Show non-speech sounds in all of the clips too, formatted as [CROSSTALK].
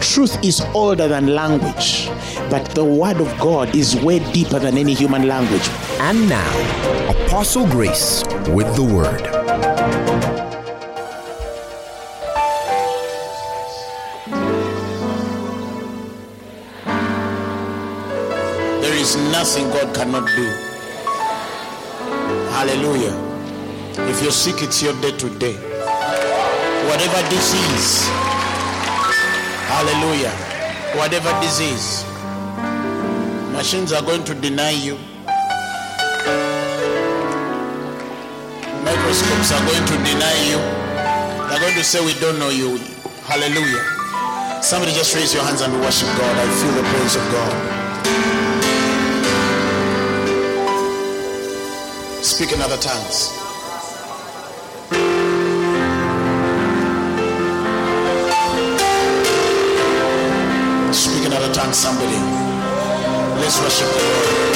Truth is older than language, but the word of God is way deeper than any human language. And now, Apostle Grace with the Word. There is nothing God cannot do. Hallelujah. If you're sick, it's your day today. Whatever disease, hallelujah. Whatever disease, machines are going to deny you. Microscopes are going to deny you. They're going to say, We don't know you. Hallelujah. Somebody just raise your hands and worship God. I feel the praise of God. Speak in other tongues. Tongues, somebody. Let's worship the Lord.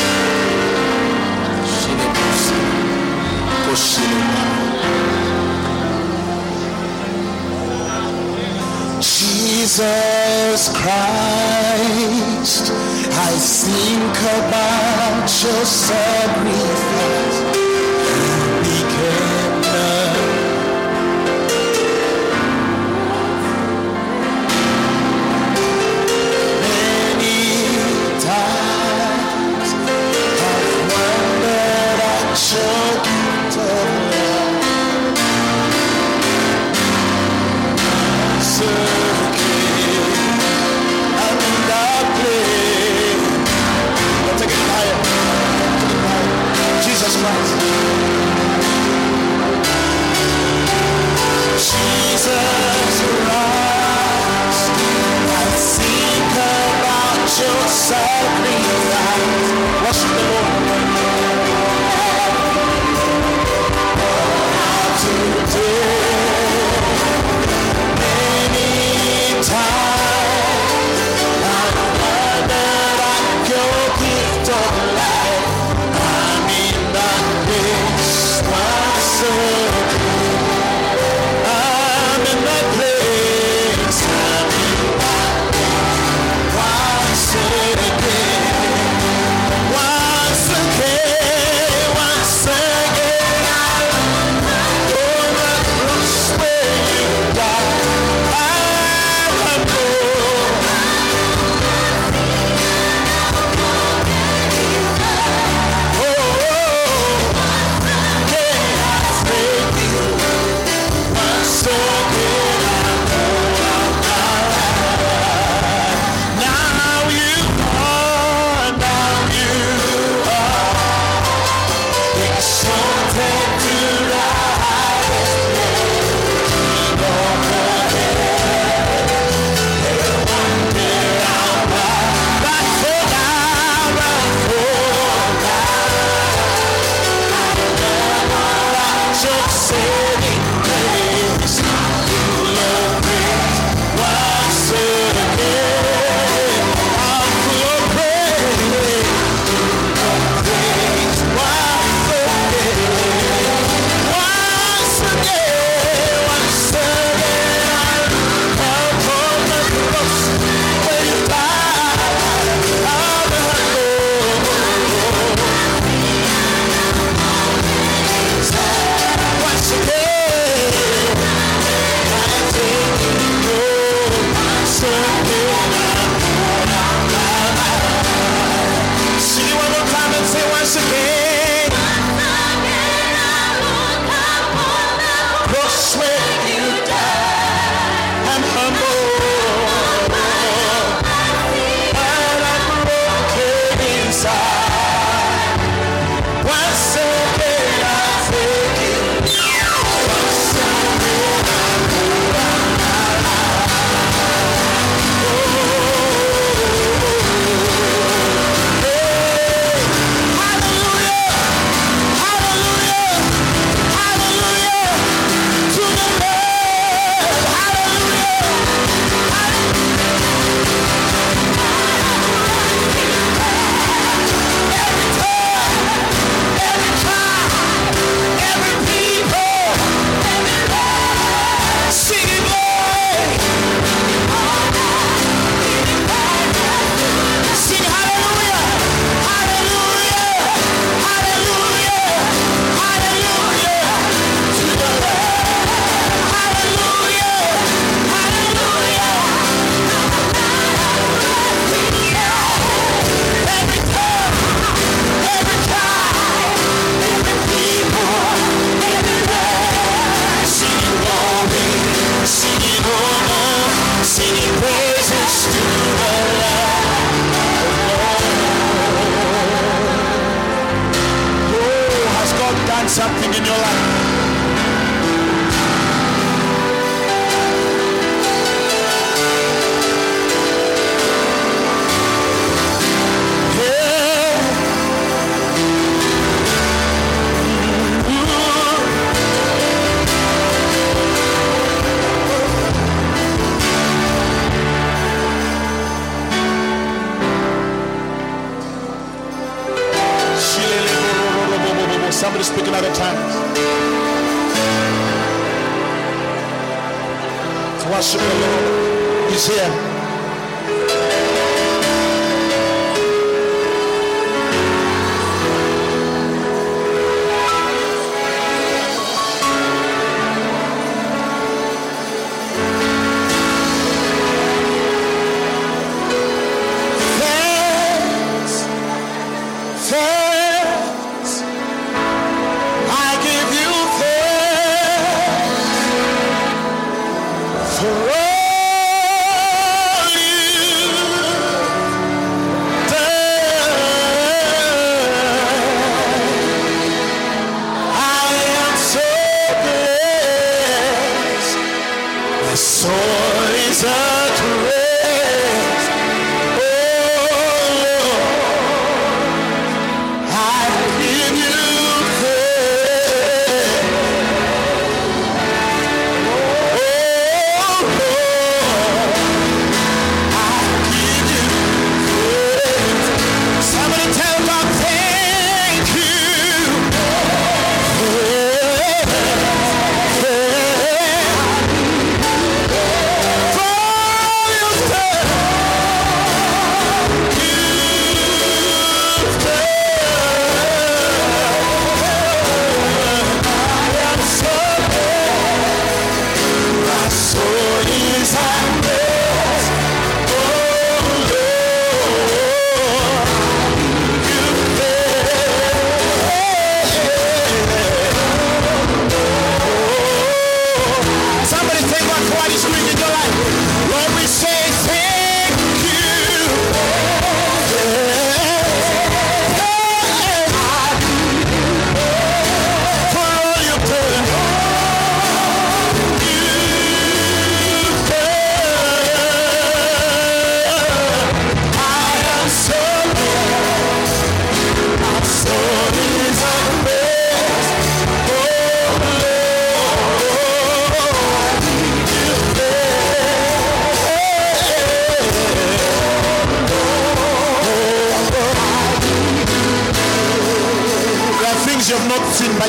Jesus Christ, I think about your sacrifice. Worship the Lord.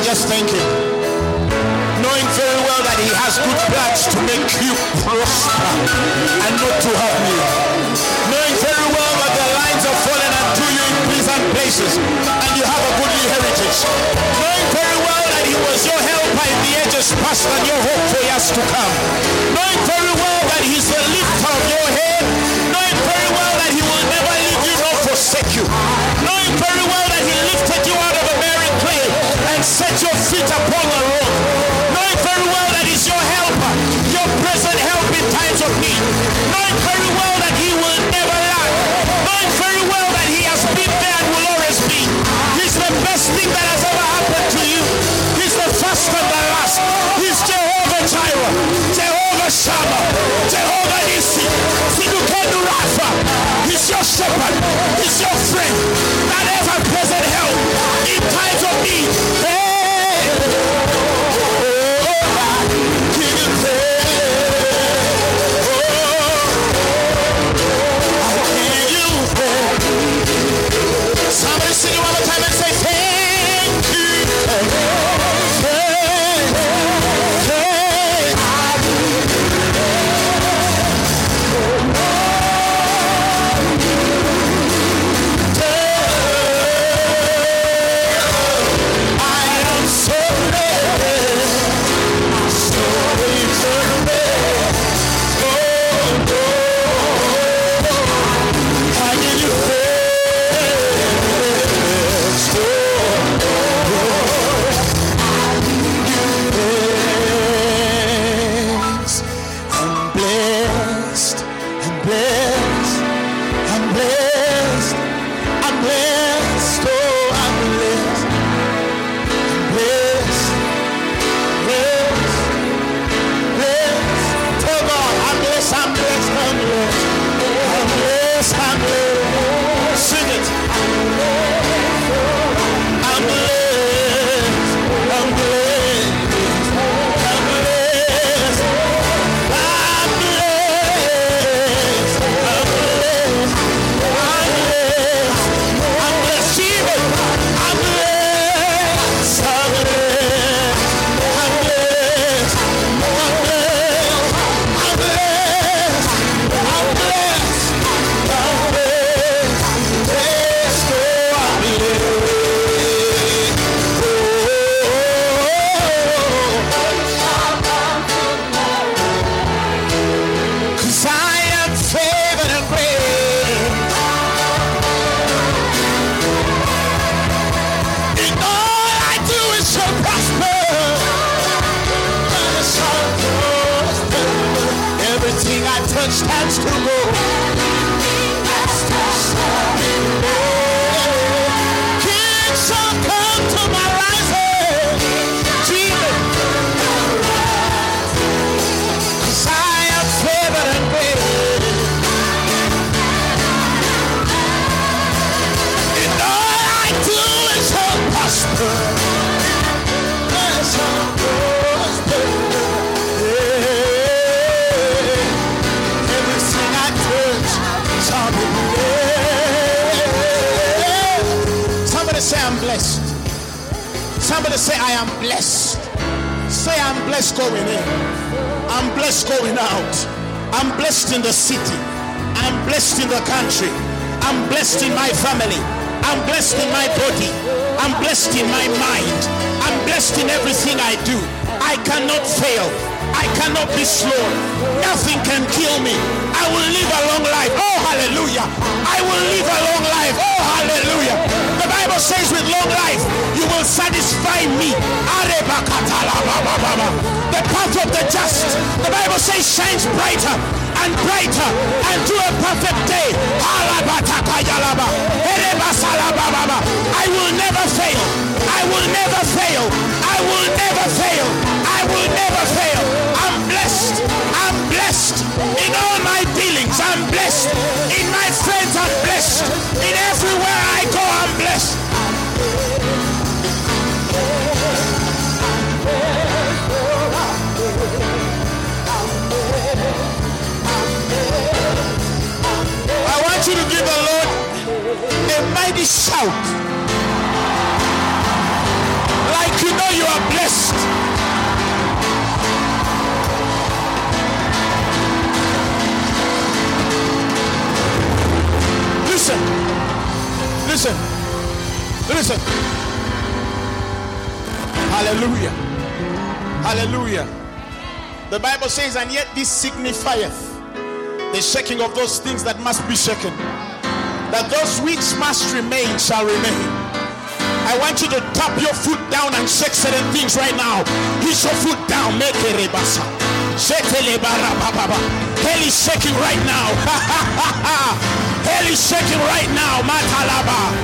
But just thank Him. Knowing very well that He has good plans to make you prosper and not to have me. Knowing very well that the lines are falling unto you in pleasant places and you have a goodly heritage. Knowing very well that He was your helper in the ages past and your hope for years to come. Knowing very well that He's the lifter of your head. Knowing very well that He will never leave you nor forsake you. Knowing very well that He lifted you out of a barren clay and set your feet upon the rock. Knowing very well that He's your helper, your present help in times of need. Knowing very well that He will never lack. Knowing very well that He has been there and will always be. He's the best thing that has ever happened to you. He's the first and the last. He's Jehovah Jireh, Jehovah Shammah, Jehovah Nissi, Tsidkenu Rapha. He's your shepherd. He's your friend. That ever present help in times of need. Hey! Listen. Listen. Listen. Hallelujah. Hallelujah. The Bible says, and yet this signifieth the shaking of those things that must be shaken, that those which must remain shall remain. I want you to tap your foot down and shake certain things right now. Hit your foot down. Make a rebasa. Hell is shaking right now. [LAUGHS] Hell is shaking right now. Matalaba.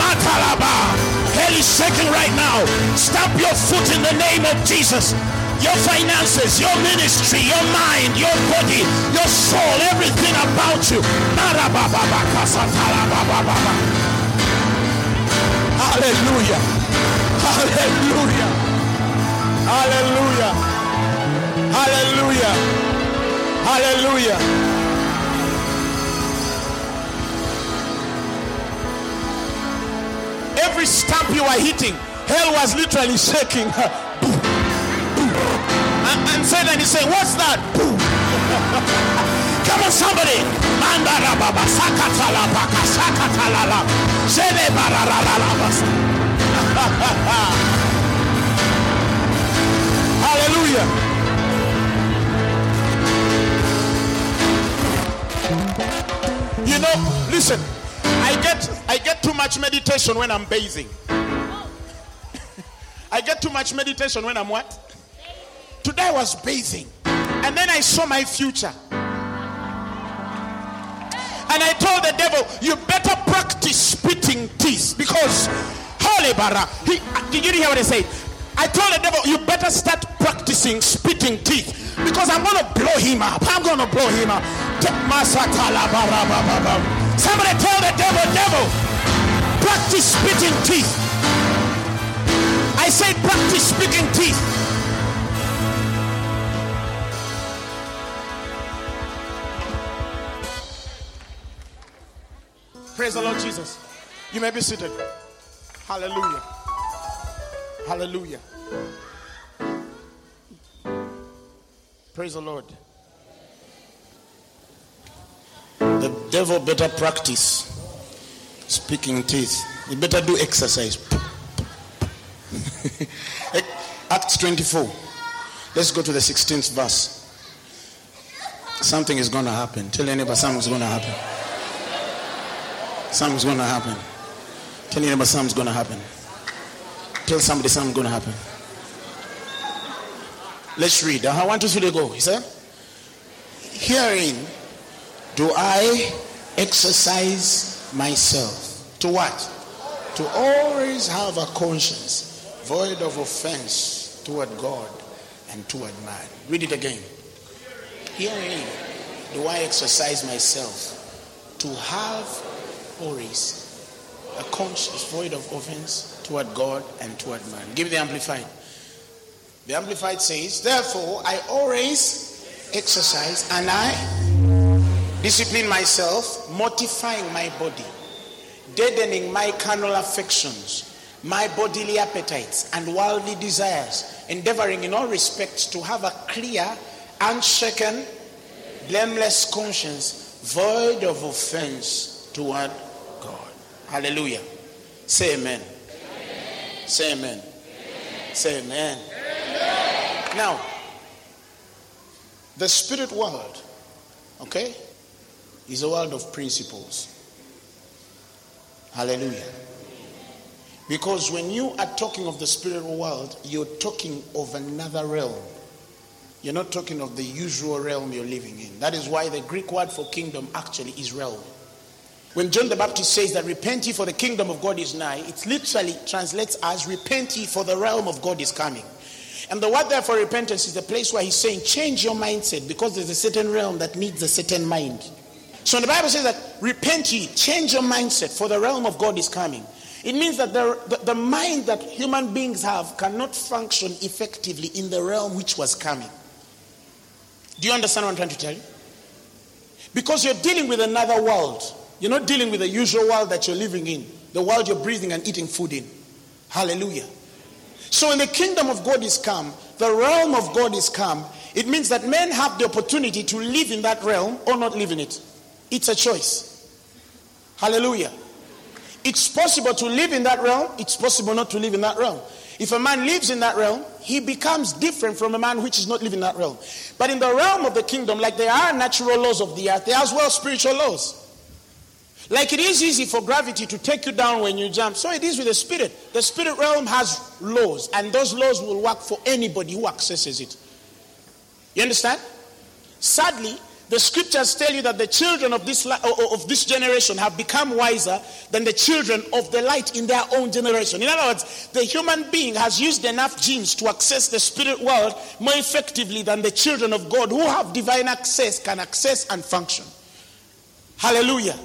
Matalaba. Hell is shaking right now. Stamp your foot in the name of Jesus. Your finances, your ministry, your mind, your body, your soul, everything about you. Hallelujah. Hallelujah. Hallelujah. Hallelujah. Hallelujah. Every stamp you are hitting, hell was literally shaking. [LAUGHS] and, and Satan is saying, What's that? [LAUGHS] Come on, somebody. Hallelujah. You know, listen. I get I get too much meditation when I'm bathing. [LAUGHS] I get too much meditation when I'm what? Today I was bathing. And then I saw my future. And I told the devil, you better practice spitting teeth because holy bara. He, did you hear what I said? I told the devil, you better start practicing spitting teeth because I'm gonna blow him up. I'm gonna blow him up. Somebody tell the devil, devil, practice spitting teeth. I said practice speaking teeth. Praise the Lord Jesus. You may be seated. Hallelujah. Hallelujah. Praise the Lord. The devil better practice speaking teeth. You better do exercise. [LAUGHS] Acts 24. Let's go to the 16th verse. Something is going to happen. Tell anybody something's going to happen. Something's going to happen. Tell your neighbor something's going to happen. Tell somebody something's going to happen. Let's read. Uh, one, two, three, go. He said, Herein do I exercise myself. To what? To always have a conscience void of offense toward God and toward man. Read it again. Herein do I exercise myself to have always a conscience void of offense toward God and toward man. Give me the Amplified. The Amplified says, Therefore, I always exercise and I discipline myself, mortifying my body, deadening my carnal affections, my bodily appetites, and worldly desires, endeavoring in all respects to have a clear, unshaken, blameless conscience, void of offense toward God. Hallelujah. Say amen. amen. Say amen. amen. Say amen. amen. Now, the spirit world, okay, is a world of principles. Hallelujah. Because when you are talking of the spiritual world, you're talking of another realm. You're not talking of the usual realm you're living in. That is why the Greek word for kingdom actually is realm. When John the Baptist says that repent ye for the kingdom of God is nigh, it literally translates as repent ye for the realm of God is coming. And the word there for repentance is the place where he's saying change your mindset because there's a certain realm that needs a certain mind. So when the Bible says that repent ye, change your mindset for the realm of God is coming. It means that the, the, the mind that human beings have cannot function effectively in the realm which was coming. Do you understand what I'm trying to tell you? Because you're dealing with another world. You're not dealing with the usual world that you're living in, the world you're breathing and eating food in. Hallelujah. So when the kingdom of God is come, the realm of God is come, it means that men have the opportunity to live in that realm or not live in it. It's a choice. Hallelujah. It's possible to live in that realm, it's possible not to live in that realm. If a man lives in that realm, he becomes different from a man which is not living in that realm. But in the realm of the kingdom, like there are natural laws of the earth, there are as well spiritual laws. Like it is easy for gravity to take you down when you jump, so it is with the spirit. The spirit realm has laws, and those laws will work for anybody who accesses it. You understand? Sadly, the scriptures tell you that the children of this, of this generation have become wiser than the children of the light in their own generation. In other words, the human being has used enough genes to access the spirit world more effectively than the children of God who have divine access can access and function. Hallelujah.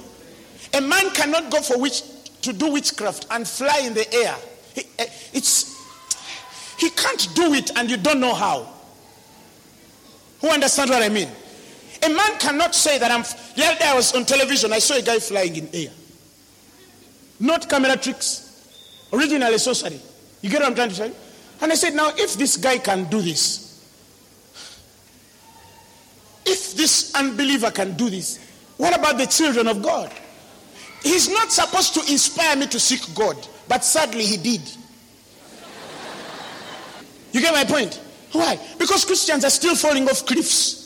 A man cannot go for witch, to do witchcraft and fly in the air. He, eh, it's, he can't do it and you don't know how. Who understands what I mean? A man cannot say that I'm. The other day I was on television, I saw a guy flying in air. Not camera tricks, originally sorcery. You get what I'm trying to say? And I said, now if this guy can do this, if this unbeliever can do this, what about the children of God? He's not supposed to inspire me to seek God, but sadly he did. You get my point? Why? Because Christians are still falling off cliffs.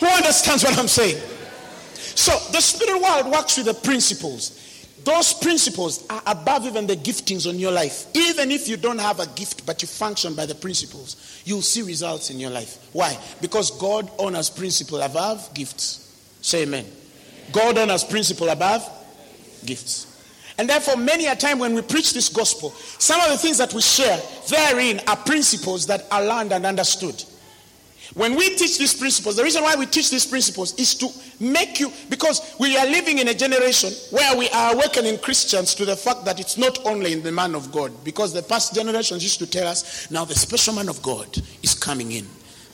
Who understands what I'm saying? So the spirit world works with the principles. Those principles are above even the giftings on your life. Even if you don't have a gift, but you function by the principles, you'll see results in your life. Why? Because God honors principle above gifts. Say amen. God honors principle above gifts. And therefore, many a time when we preach this gospel, some of the things that we share therein are principles that are learned and understood. When we teach these principles, the reason why we teach these principles is to make you, because we are living in a generation where we are awakening Christians to the fact that it's not only in the man of God, because the past generations used to tell us, now the special man of God is coming in.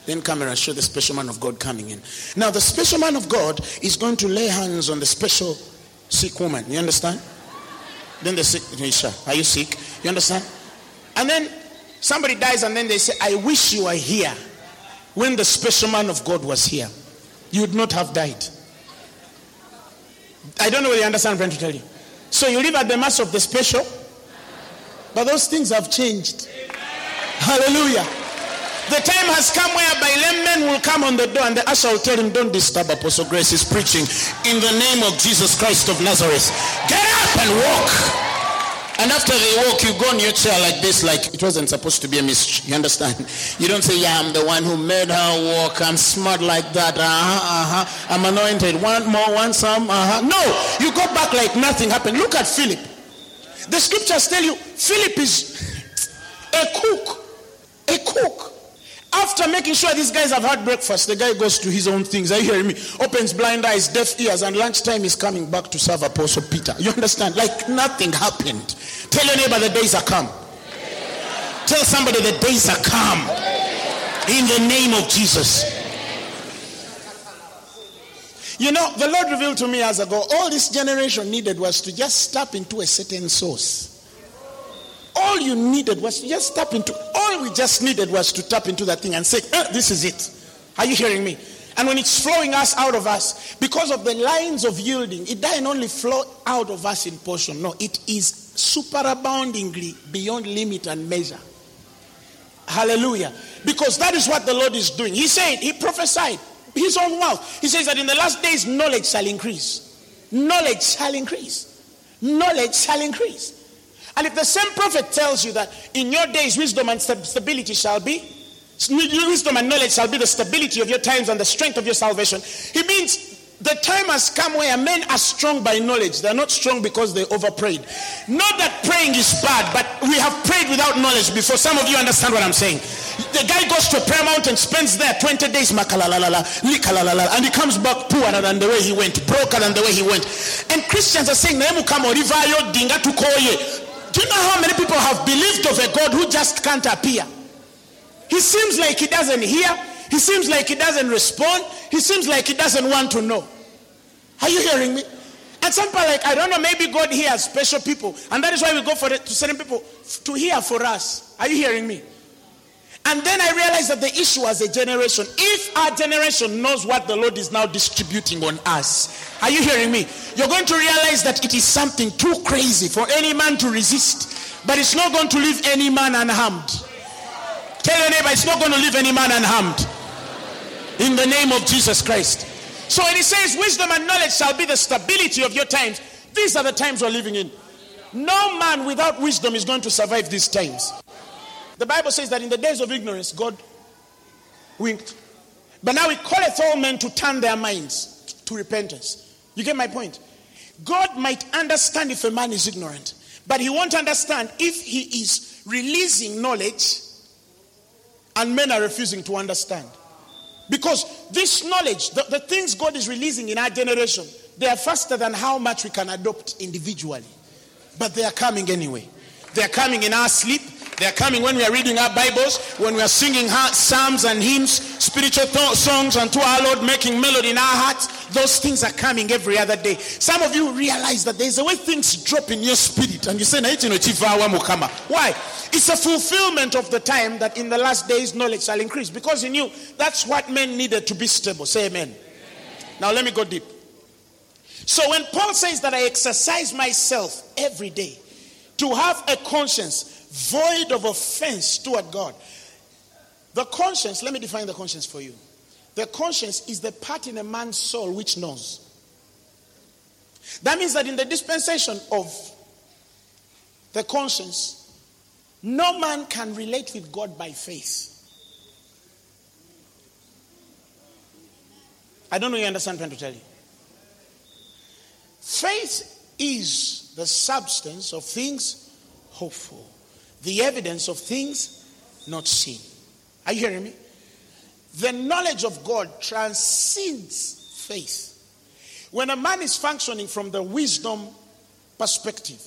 Then camera show the special man of God coming in. Now the special man of God is going to lay hands on the special sick woman. You understand? Then the sick, are you sick? You understand? And then somebody dies and then they say, I wish you were here when the special man of God was here, you would not have died. I don't know whether you understand what I'm to tell you. So you live at the mass of the special, but those things have changed. Hallelujah. The time has come whereby laymen will come on the door and the usher will tell him, Don't disturb Apostle Grace is preaching in the name of Jesus Christ of Nazareth. Get up and walk. And after they walk, you go on your chair like this, like it wasn't supposed to be a mystery. You understand? You don't say, Yeah, I'm the one who made her walk. I'm smart like that. Uh huh, uh huh. I'm anointed. One more, one some. Uh huh. No, you go back like nothing happened. Look at Philip. The scriptures tell you Philip is a cook. A cook. After making sure these guys have had breakfast, the guy goes to his own things. Are you hearing me? Opens blind eyes, deaf ears, and lunchtime is coming back to serve Apostle Peter. You understand? Like nothing happened. Tell your neighbor the days are come. Tell somebody the days are come. In the name of Jesus. You know, the Lord revealed to me as I go, all this generation needed was to just tap into a certain source. All you needed was to just tap into, all we just needed was to tap into that thing and say, eh, this is it. Are you hearing me? And when it's flowing us out of us, because of the lines of yielding, it doesn't only flow out of us in portion. No, it is superaboundingly beyond limit and measure. Hallelujah. Because that is what the Lord is doing. He said, He prophesied his own mouth. He says that in the last days, knowledge shall increase. Knowledge shall increase. Knowledge shall increase. And if the same prophet tells you that in your days wisdom and stability shall be, wisdom and knowledge shall be the stability of your times and the strength of your salvation, he means the time has come where men are strong by knowledge. They're not strong because they overprayed. Not that praying is bad, but we have prayed without knowledge before. Some of you understand what I'm saying. The guy goes to a prayer mountain, spends there 20 days, and he comes back poorer than the way he went, broker than the way he went. And Christians are saying, do you know how many people have believed of a God who just can't appear? He seems like he doesn't hear. He seems like he doesn't respond. He seems like he doesn't want to know. Are you hearing me? And some people like, I don't know, maybe God hears special people. And that is why we go for to certain people to hear for us. Are you hearing me? And then I realized that the issue as a generation, if our generation knows what the Lord is now distributing on us, are you hearing me? You're going to realize that it is something too crazy for any man to resist, but it's not going to leave any man unharmed. Tell your neighbor, it's not going to leave any man unharmed. In the name of Jesus Christ. So when he says, Wisdom and knowledge shall be the stability of your times, these are the times we're living in. No man without wisdom is going to survive these times. The Bible says that in the days of ignorance, God winked. But now He calleth all men to turn their minds to repentance. You get my point? God might understand if a man is ignorant, but He won't understand if he is releasing knowledge and men are refusing to understand. Because this knowledge, the, the things God is releasing in our generation, they are faster than how much we can adopt individually. But they are coming anyway. They are coming in our sleep. They are coming when we are reading our Bibles, when we are singing psalms and hymns, spiritual th- songs unto our Lord, making melody in our hearts. Those things are coming every other day. Some of you realize that there's a way things drop in your spirit, and you say, mukama. Why? It's a fulfillment of the time that in the last days knowledge shall increase because he knew that's what men needed to be stable. Say amen. amen. Now let me go deep. So when Paul says that I exercise myself every day to have a conscience void of offense toward God. The conscience, let me define the conscience for you. The conscience is the part in a man's soul which knows. That means that in the dispensation of the conscience, no man can relate with God by faith. I don't know you understand what I'm trying to tell you. Faith is the substance of things hopeful the evidence of things not seen. Are you hearing me? The knowledge of God transcends faith. When a man is functioning from the wisdom perspective,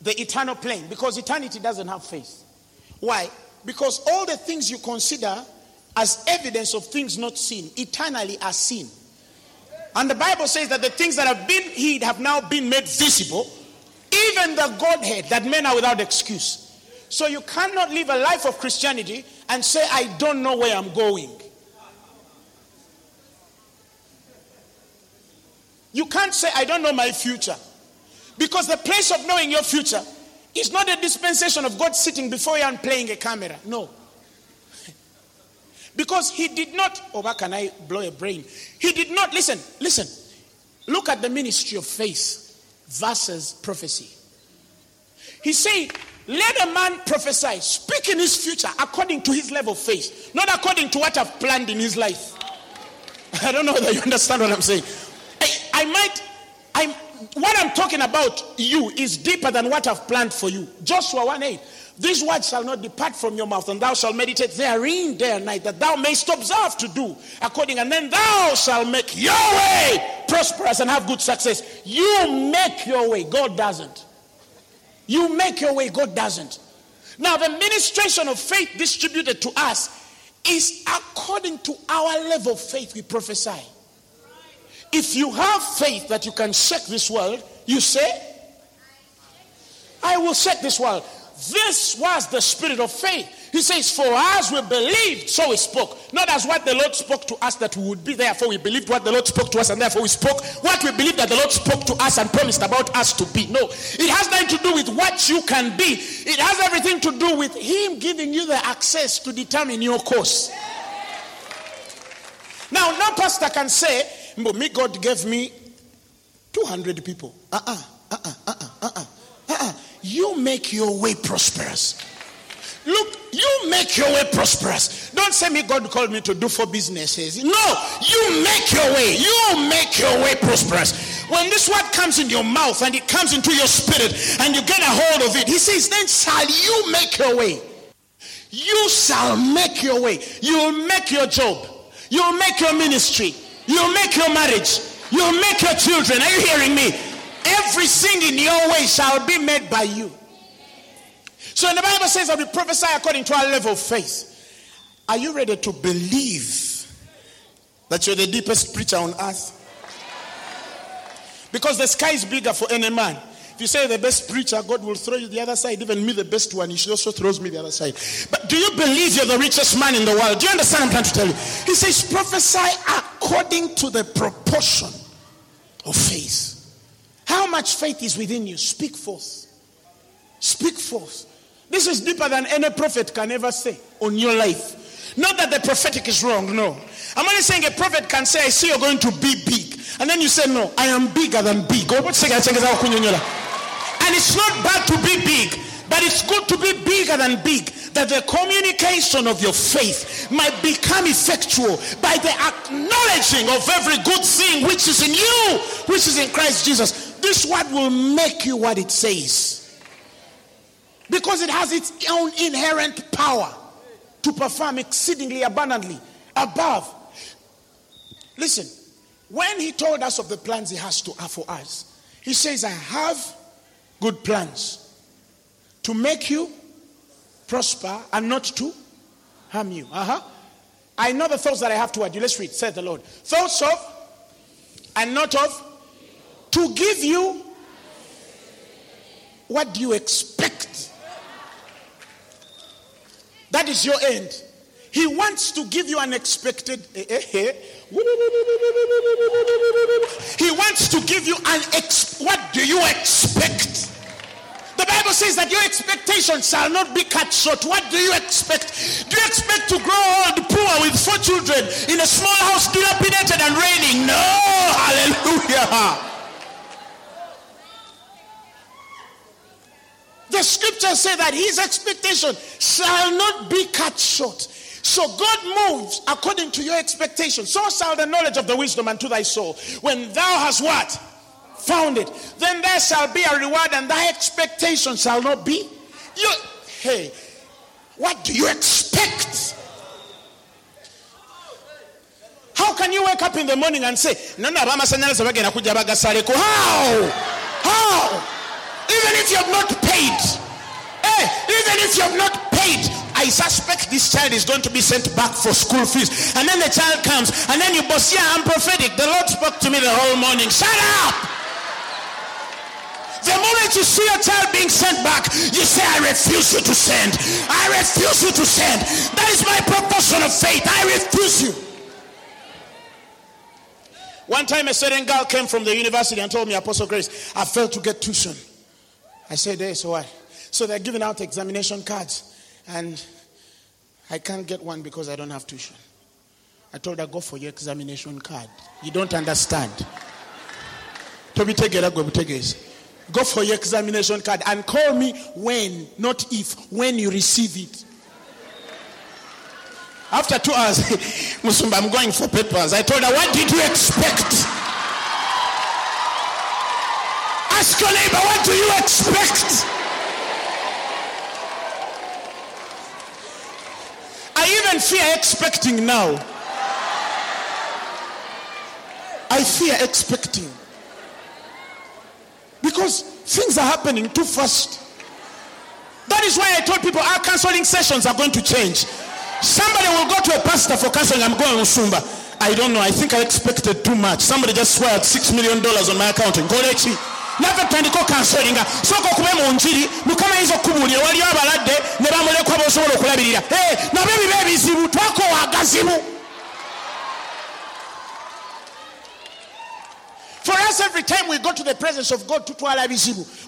the eternal plane, because eternity doesn't have faith. Why? Because all the things you consider as evidence of things not seen eternally are seen. And the Bible says that the things that have been hid have now been made visible, even the Godhead, that men are without excuse. So you cannot live a life of Christianity and say, I don't know where I'm going. You can't say, I don't know my future. Because the place of knowing your future is not a dispensation of God sitting before you and playing a camera. No. [LAUGHS] Because he did not, oh, why can I blow a brain? He did not, listen, listen. Look at the ministry of faith versus prophecy. He said, Let a man prophesy, speak in his future according to his level of faith, not according to what I've planned in his life. [LAUGHS] I don't know whether you understand what I'm saying. I, I might, I'm, what I'm talking about you is deeper than what I've planned for you. Joshua 1 8. These words shall not depart from your mouth, and thou shalt meditate therein day and night, that thou mayst observe to do according, and then thou shalt make your way prosperous and have good success. You make your way, God doesn't. You make your way, God doesn't. Now, the ministration of faith distributed to us is according to our level of faith we prophesy. If you have faith that you can shake this world, you say, I will shake this world. This was the spirit of faith. He says, For as we believed, so we spoke. Not as what the Lord spoke to us that we would be, therefore we believed what the Lord spoke to us, and therefore we spoke what we believed that the Lord spoke to us and promised about us to be. No, it has nothing to do with what you can be, it has everything to do with Him giving you the access to determine your course. Now, no pastor can say, but Me, God gave me 200 people. Uh uh-uh, uh, uh uh, uh uh, uh uh, uh you make your way prosperous. Look, you make your way prosperous. Don't say me, God called me to do for businesses. No, you make your way. You make your way prosperous. When this word comes in your mouth and it comes into your spirit and you get a hold of it, he says, then shall you make your way. You shall make your way. You'll make your job. You'll make your ministry. You'll make your marriage. You'll make your children. Are you hearing me? Everything in your way shall be made by you. So when the Bible says that we prophesy according to our level of faith, are you ready to believe that you're the deepest preacher on earth? Because the sky is bigger for any man. If you say the best preacher, God will throw you the other side. Even me, the best one, He also throws me the other side. But do you believe you're the richest man in the world? Do you understand what I'm trying to tell you? He says, prophesy according to the proportion of faith. How much faith is within you? Speak forth. Speak forth. This is deeper than any prophet can ever say on your life. Not that the prophetic is wrong, no. I'm only saying a prophet can say, I see you're going to be big. And then you say, No, I am bigger than big. And it's not bad to be big, but it's good to be bigger than big. That the communication of your faith might become effectual by the acknowledging of every good thing which is in you, which is in Christ Jesus. This word will make you what it says. Because it has its own inherent power to perform exceedingly abundantly above. Listen, when he told us of the plans he has to have for us, he says, I have good plans to make you prosper and not to harm you. Uh-huh. I know the thoughts that I have toward you. Let's read, said the Lord. Thoughts of and not of to give you what do you expect? That is your end. He wants to give you an expected. Eh, eh, eh. He wants to give you an ex. What do you expect? The Bible says that your expectation shall not be cut short. What do you expect? Do you expect to grow old, poor, with four children in a small house, dilapidated and raining? No. Hallelujah. The scriptures say that his expectation shall not be cut short. So God moves according to your expectation. So shall the knowledge of the wisdom unto thy soul. When thou hast what? Found it. Then there shall be a reward, and thy expectation shall not be. You hey, what do you expect? How can you wake up in the morning and say, How? How? Even if you have not paid, hey, even if you have not paid, I suspect this child is going to be sent back for school fees. And then the child comes, and then you boss, yeah, I'm prophetic. The Lord spoke to me the whole morning. Shut up! The moment you see a child being sent back, you say, I refuse you to send. I refuse you to send. That is my proportion of faith. I refuse you. One time a certain girl came from the university and told me, Apostle Grace, I failed to get tuition. I said, hey, so what? So they're giving out examination cards. And I can't get one because I don't have tuition. I told her, go for your examination card. You don't understand. [LAUGHS] Go for your examination card and call me when, not if, when you receive it. After two hours, [LAUGHS] Musumba, I'm going for papers. I told her, What did you expect? Ask your neighbor, What do you expect? I even fear expecting now. I fear expecting. Because things are happening too fast. That is why I told people our counseling sessions are going to change. Somebody will go to a pastor for counseling. I'm going Usumba. I don't know. I think I expected too much. Somebody just sweared six million dollars on my account. Nave tandika okanseringa sooka okube mu njiri mukama yinza okukubuulira waliyo abalwadde ne bamulekwa b'osobola okulabirira. Nabyo biba ebizibu twakowagazibu For us, every time we go to the presence of God.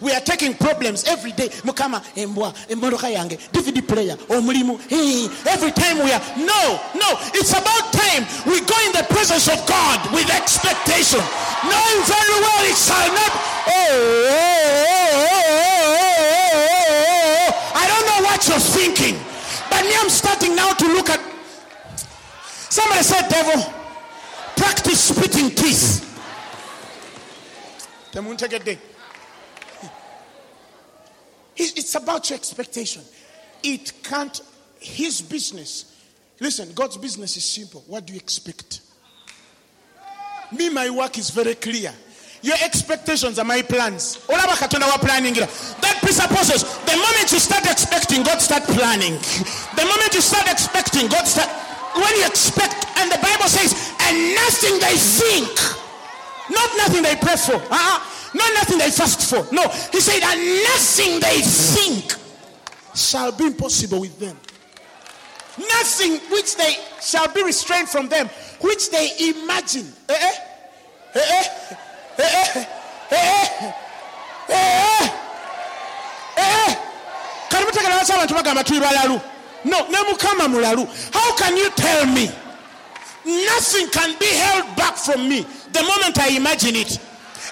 We are taking problems every day. Mukama, yange, DVD player. Every time we are. No, no. It's about time we go in the presence of God with expectation. Knowing very well it shall not. Oh, oh, oh, I don't know what you're thinking. But me, I'm starting now to look at. Somebody said, devil, practice spitting teeth it's about your expectation. It can't his business listen god's business is simple. What do you expect? Me my work is very clear. Your expectations are my plans. That presupposes the moment you start expecting god start planning. The moment you start expecting god start when you expect and the bible says and nothing they think not nothing they pray for. Uh-uh. Not nothing they fast for. No. He said, and nothing they think shall be impossible with them. Nothing which they shall be restrained from them, which they imagine. Eh, eh, eh, eh, eh, eh, eh, no ne mukama mulalu how can you tell me nothing can be held back from me the moment I imagine it.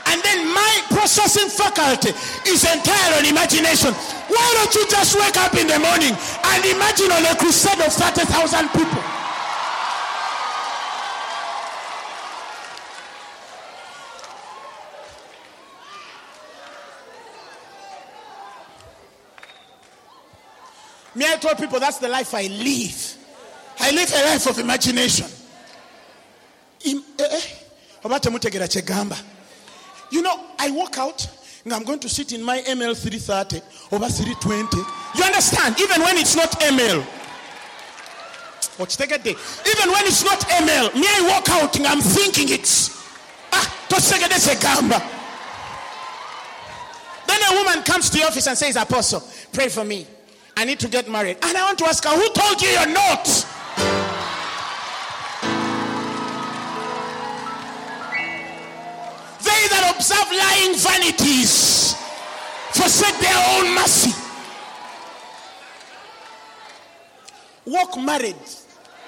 And then my processing faculty is entirely on imagination. Why don't you just wake up in the morning and imagine on a crusade of 30,000 people? Me, I told people that's the life I live. I live a life of imagination. Eh, eh. oba temutegera kyegamba you know i walk out i'm going to sit in my ml 330 oba 320 you understand? Even when it's not ml okitegedde even when it's not ml me i walk out and i'm thinking it's ah tokitegedde kyegamba then a woman comes to the office and says apostle pray for me. I need to get married. And i want to ask her who told you you're not observe lying vanities, forsake their own mercy. Walk married.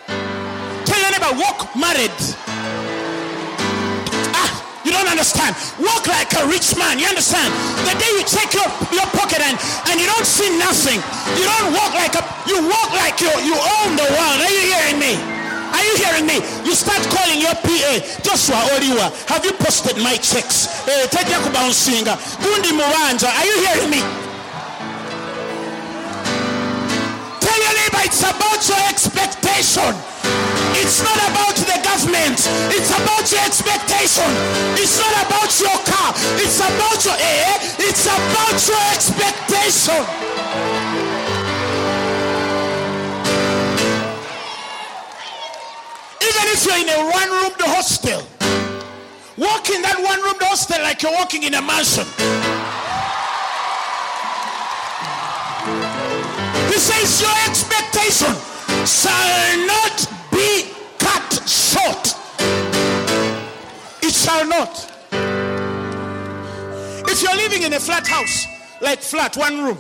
Tell your neighbor, walk married. Ah, you don't understand. Walk like a rich man. You understand? The day you check your, your pocket and, and you don't see nothing, you don't walk like a you walk like you you own the world. Are you hearing me? Are you hearing me? You start calling your PA. Joshua Oliwa, have you posted my checks? Eh, tajja kubouncinga. Gundi Mubanja, are you hearing me? Tell your neighbor it's about your expectation. It's not about the government. It's about your expectation. It's not about your car. It's about your air. It's about your expectation. If you're in a one room hostel, walk in that one room hostel like you're walking in a mansion. He says, Your expectation shall not be cut short. It shall not. If you're living in a flat house, like flat, one room,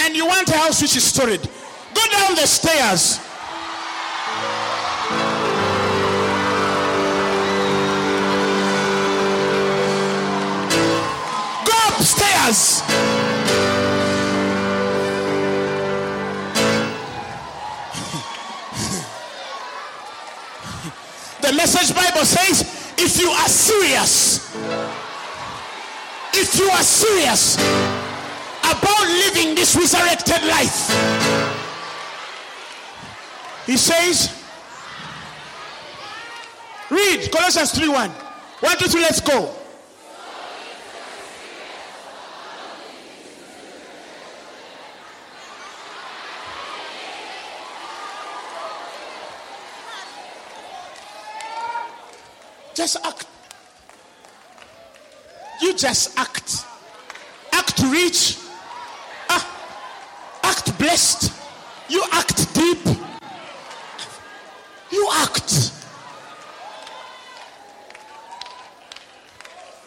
and you want a house which is storied, go down the stairs does. the message Bible says if you are serious, if you are serious about living this resurrected life, he says, read Colossians 3 1. 1, 2, 3, let's go. Just act. You just act. Act rich. Ah, act blessed. You act deep. You act.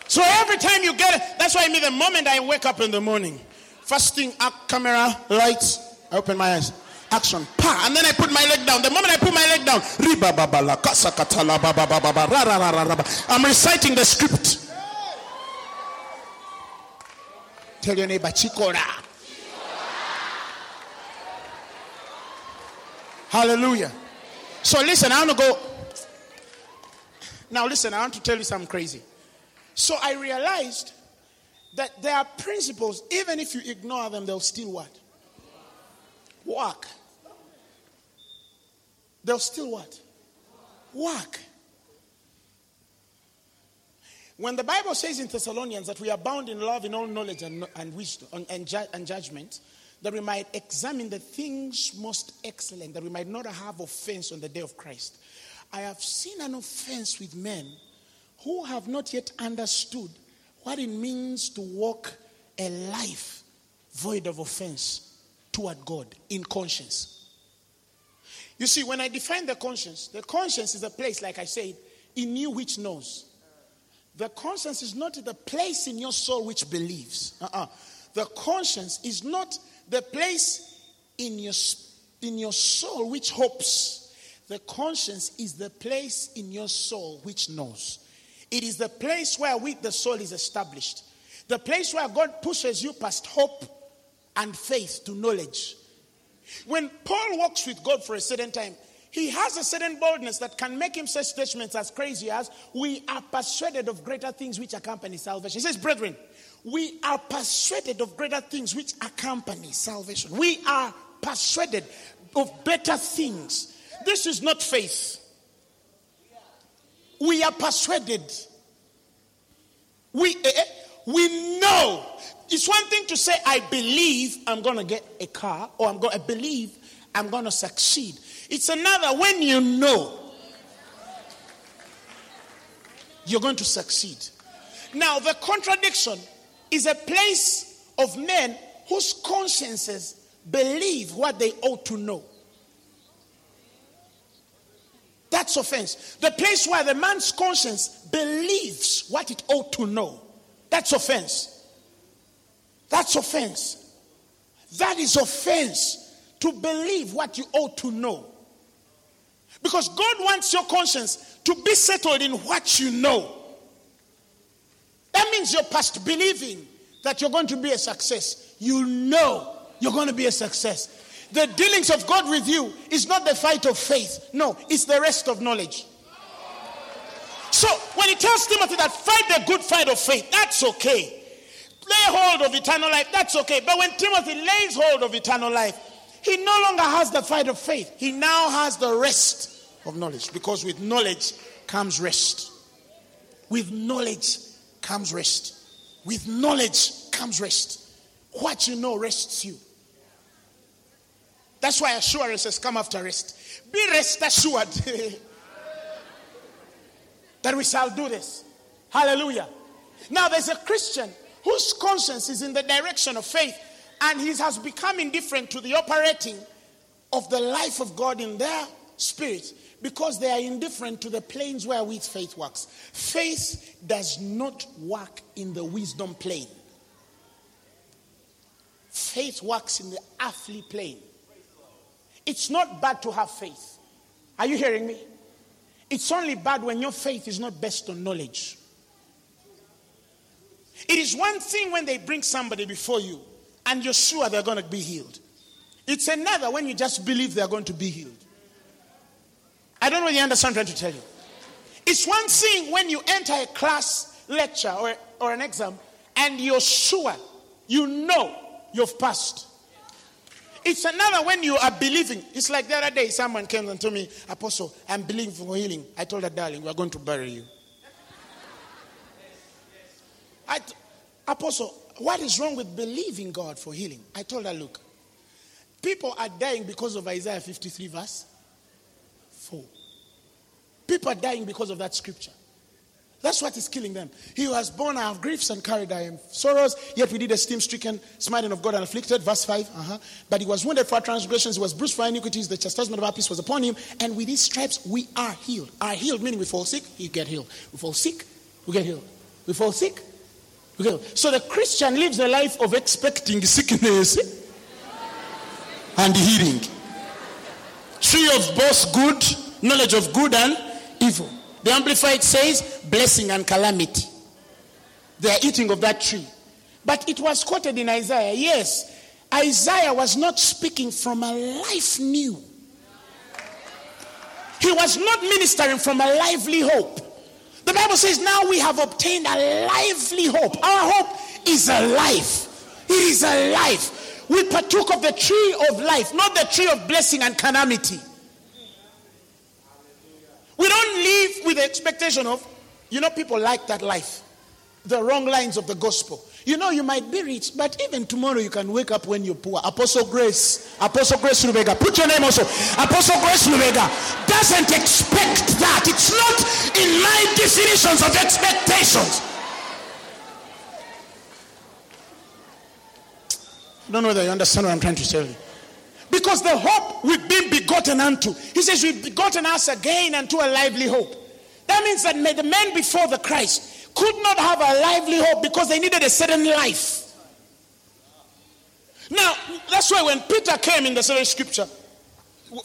So every time you get it, that's why I mean the moment I wake up in the morning, first thing, camera, lights, I open my eyes action, pa, and then I put my leg down. The moment I put my leg down, I'm reciting the script. Tell your neighbor, Chikora. Hallelujah. So listen, I want to go. Now listen, I want to tell you something crazy. So I realized that there are principles, even if you ignore them, they'll still what? Work they'll still what? Work. When the Bible says in Thessalonians that we are bound in love in all knowledge and, and wisdom and, ju- and judgment, that we might examine the things most excellent, that we might not have offense on the day of Christ. I have seen an offense with men who have not yet understood what it means to walk a life void of offense toward God in conscience. You see, when I define the conscience, the conscience is a place, like I said, in you which knows. The conscience is not the place in your soul which believes. Uh-uh. The conscience is not the place in your, in your soul which hopes. The conscience is the place in your soul which knows. It is the place where with the soul is established. The place where God pushes you past hope and faith to knowledge. When Paul walks with God for a certain time, he has a certain boldness that can make him say statements as crazy as, We are persuaded of greater things which accompany salvation. He says, Brethren, we are persuaded of greater things which accompany salvation. We are persuaded of better things. This is not faith. We are persuaded. We, eh, eh we know it's one thing to say, I believe I'm going to get a car, or I'm going to believe I'm going to succeed. It's another when you know you're going to succeed. Now, the contradiction is a place of men whose consciences believe what they ought to know. That's offense. The place where the man's conscience believes what it ought to know. That's offense. That's offense. That is offense to believe what you ought to know. Because God wants your conscience to be settled in what you know. That means you're past believing that you're going to be a success. You know you're going to be a success. The dealings of God with you is not the fight of faith. No, it's the rest of knowledge. So when he tells Timothy that fight the good fight of faith, that's okay lay hold of eternal life, that's okay. But when Timothy lays hold of eternal life, he no longer has the fight of faith. He now has the rest of knowledge because with knowledge comes rest. With knowledge comes rest. With knowledge comes rest. What you know rests you. That's why assurance has come after rest. Be rest assured [LAUGHS] that we shall do this. Hallelujah. Now there's a Christian whose conscience is in the direction of faith and he has become indifferent to the operating of the life of God in their spirit because they are indifferent to the planes wherewith faith works. Faith does not work in the wisdom plane. Faith works in the earthly plane. It's not bad to have faith. Are you hearing me? It's only bad when your faith is not based on knowledge. It is one thing when they bring somebody before you and you're sure they're going to be healed. It's another when you just believe they're going to be healed. I don't really understand what I'm trying to tell you. It's one thing when you enter a class lecture or, or an exam and you're sure, you know you've passed. It's another when you are believing. It's like the other day, someone came and told me, Apostle, I'm believing for healing. I told her, darling, we're going to bury you. I, Apostle, what is wrong with believing God for healing? I told her, look, people are dying because of Isaiah 53, verse 4. People are dying because of that scripture. That's what is killing them. He was born out of griefs and carried am sorrows, yet we did esteem stricken, smiting of God and afflicted. Verse 5. Uh-huh. But he was wounded for our transgressions, he was bruised for our iniquities, the chastisement of our peace was upon him, and with his stripes we are healed. Are healed, meaning we fall sick, you get healed. We fall sick, we get healed. We fall sick, Okay. So the Christian lives a life of expecting sickness and healing. Tree of both good, knowledge of good and evil. The Amplified says blessing and calamity. They are eating of that tree. But it was quoted in Isaiah. Yes, Isaiah was not speaking from a life new. He was not ministering from a lively hope. The Bible says, Now we have obtained a lively hope. Our hope is a life. It is a life. We partook of the tree of life, not the tree of blessing and calamity. We don't live with the expectation of, you know, people like that life. The wrong lines of the gospel. You know, you might be rich, but even tomorrow you can wake up when you're poor. Apostle Grace, Apostle Grace Lubega, put your name also. Apostle Grace Lubega doesn't expect that. It's not in my definitions of expectations. I don't know whether you understand what I'm trying to tell you. Because the hope we've been begotten unto, he says, we've begotten us again unto a lively hope. That means that the men before the Christ could not have a lively hope because they needed a certain life. Now, that's why when Peter came in the same scripture,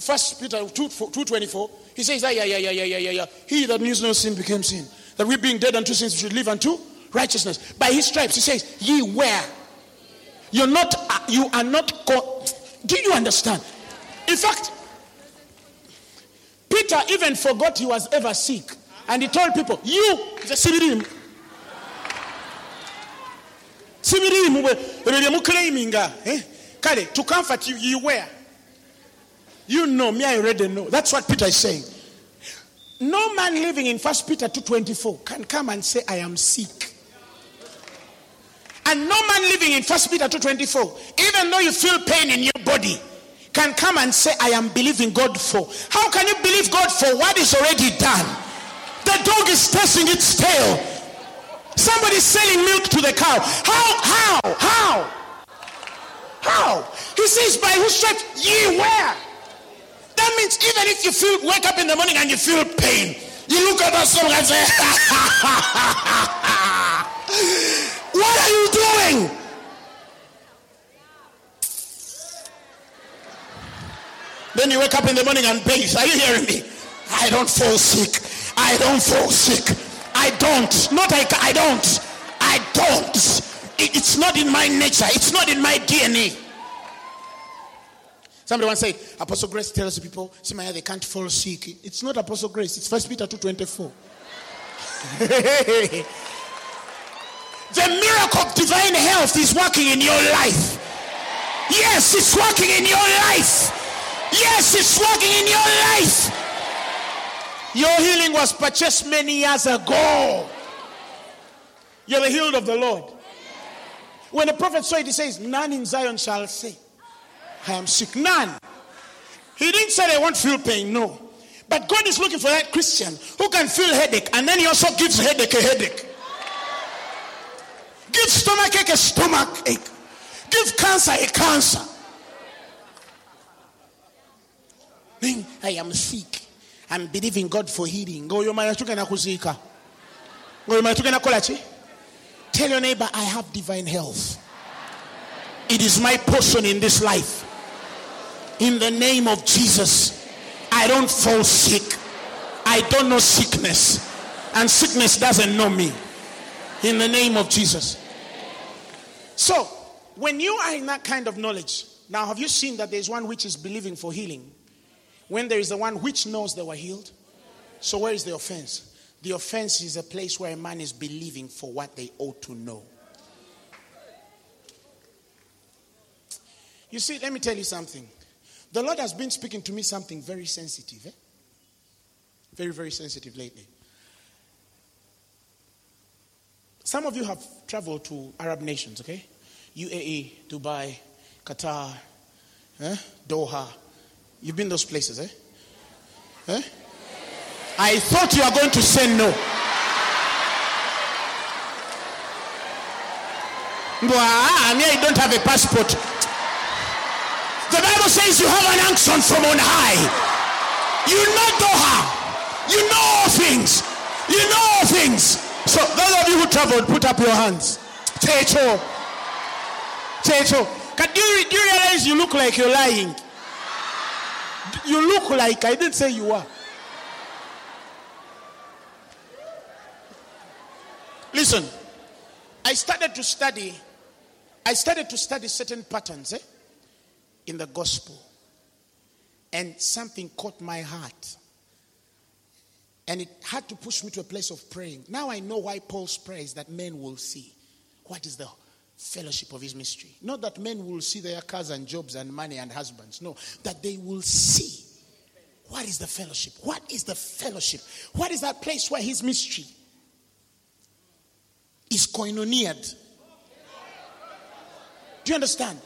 First Peter 2, 224, he says, ah, yeah, yeah, yeah, yeah, yeah, yeah, yeah. He that knew no sin became sin. That we being dead unto sins should live unto righteousness. By his stripes, he says, ye were. You're not, uh, you are not, do you understand? In fact, Peter even forgot he was ever sick. And he told people, you, the Sibirim, sibiriimu ebyo bye muclaiminga eh? kale to comfort you you were you know me i already know that's what peter is saying no man living in first peter 2.24 can come and say i am sick and no man living in first peter 2.24 even though you feel pain in your body can come and say i am believing god for how can you believe god for what is already done the dog is tossing its tail Somebody selling milk to the cow. How? How? How? How? He says, by whose stripes ye were. That means even if you feel wake up in the morning and you feel pain, you look at that song and say, [LAUGHS] [LAUGHS] What are you doing? Then you wake up in the morning and base. Are you hearing me? I don't fall sick. I don't fall sick. I don't. Not I, I don't. I don't. It, it's not in my nature. It's not in my DNA. Somebody once said, Apostle Grace tells people, see my they can't fall sick. It's not Apostle Grace. It's First Peter 2.24. [LAUGHS] the miracle of divine health is working in your life. Yes, it's working in your life. Yes, it's working in your life. Your healing was purchased many years ago. You're the healed of the Lord. When the prophet saw it, he says, None in Zion shall say, I am sick. None. He didn't say they won't feel pain, no. But God is looking for that Christian who can feel headache and then he also gives headache a headache. Give stomach ache a stomach ache. Give cancer a cancer. I am sick. I'm believing God for healing. Go your myatukena kuzika. Go you my tokenakolachi. Tell your neighbor, I have divine health. It is my portion in this life. In the name of Jesus, I don't fall sick. I don't know sickness. And sickness doesn't know me. In the name of Jesus. So, when you are in that kind of knowledge, now have you seen that there's one which is believing for healing? When there is the one which knows they were healed? So, where is the offense? The offense is a place where a man is believing for what they ought to know. You see, let me tell you something. The Lord has been speaking to me something very sensitive. Eh? Very, very sensitive lately. Some of you have traveled to Arab nations, okay? UAE, Dubai, Qatar, eh? Doha. You've been those places, eh? eh? I thought you were going to say no. I mean, you don't have a passport. The Bible says you have an unction from on high. You know Doha. You know all things. You know all things. So those of you who traveled, put up your hands. Techo. Techo. Can you, do you realize you look like you're lying? You look like I didn't say you are. Listen, I started to study, I started to study certain patterns eh, in the gospel. And something caught my heart. And it had to push me to a place of praying. Now I know why Paul's prayer is that men will see what is the fellowship of his mystery. Not that men will see their cars and jobs and money and husbands. No, that they will see what is the fellowship. What is the fellowship? What is that place where his mystery is koinoniaed? Do you understand?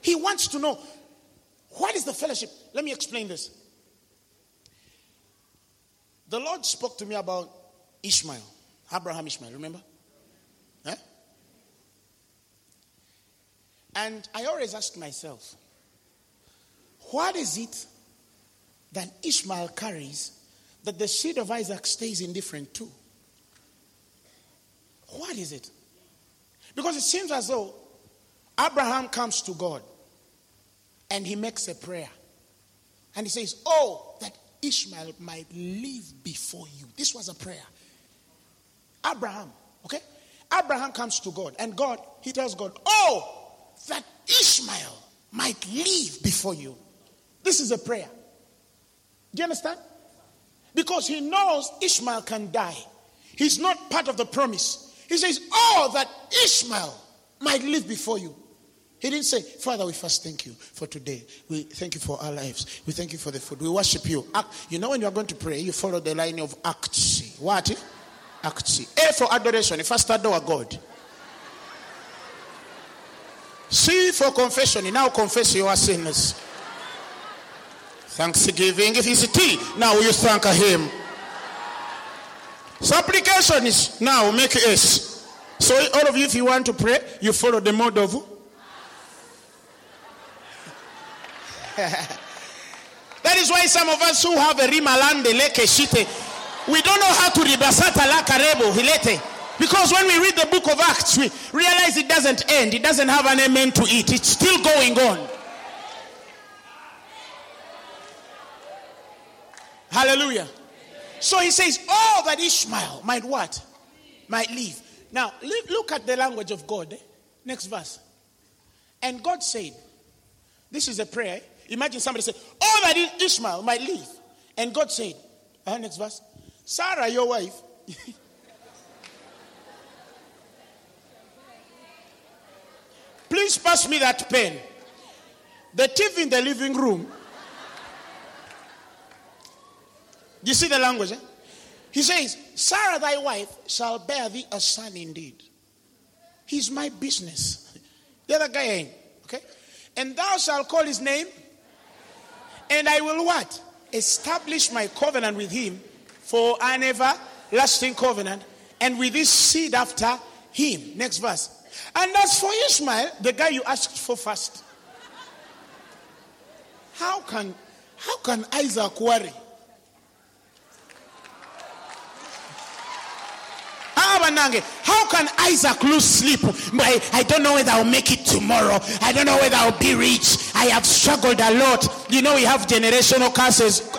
He wants to know what is the fellowship. Let me explain this. The Lord spoke to me about Ishmael, Abraham Ishmael, remember? And I always ask myself, what is it that Ishmael carries that the seed of Isaac stays indifferent to? What is it? Because it seems as though Abraham comes to God and he makes a prayer. And he says, Oh, that Ishmael might live before you. This was a prayer. Abraham, okay? Abraham comes to God, and God, he tells God, Oh, that Ishmael might live before you. This is a prayer. Do you understand? Because he knows Ishmael can die. He's not part of the promise. He says, Oh, that Ishmael might live before you. He didn't say, Father, we first thank you for today. We thank you for our lives. We thank you for the food. We worship you. You know, when you are going to pray, you follow the line of acts. What? Acts. A for adoration. You first adore God. C for confession. Now confess your sins. Thanksgiving. If it's T, now you thank him. Supplication is now make S. So all of you, if you want to pray, you follow the mode of [LAUGHS] that is why some of us who have a rimalande leke shite, we don't know how to ribasata la karebo hilete. Because when we read the book of Acts, we realize it doesn't end. It doesn't have an amen to it. It's still going on. Hallelujah. So he says, Oh, that Ishmael might what? Might live. Now, look at the language of God. Eh? Next verse. And God said, This is a prayer. Imagine somebody said, Oh, that Ishmael might live. And God said, uh, Next verse. Sarah, your wife. [LAUGHS] Please pass me that pen. The TV in the living room. You see the language? Eh? He says, Sarah, thy wife, shall bear thee a son indeed. He's my business. [LAUGHS] The other guy ain't. Okay? And thou shalt call his name. And I will what? Establish my covenant with him for an everlasting covenant. And with his seed after him. Next verse. And as for Ishmael, the guy you asked for first, how can how can Isaac worry? Ah, how can Isaac lose sleep? I, I don't know whether I'll make it tomorrow. I don't know whether I'll be rich. I have struggled a lot. You know, we have generational curses.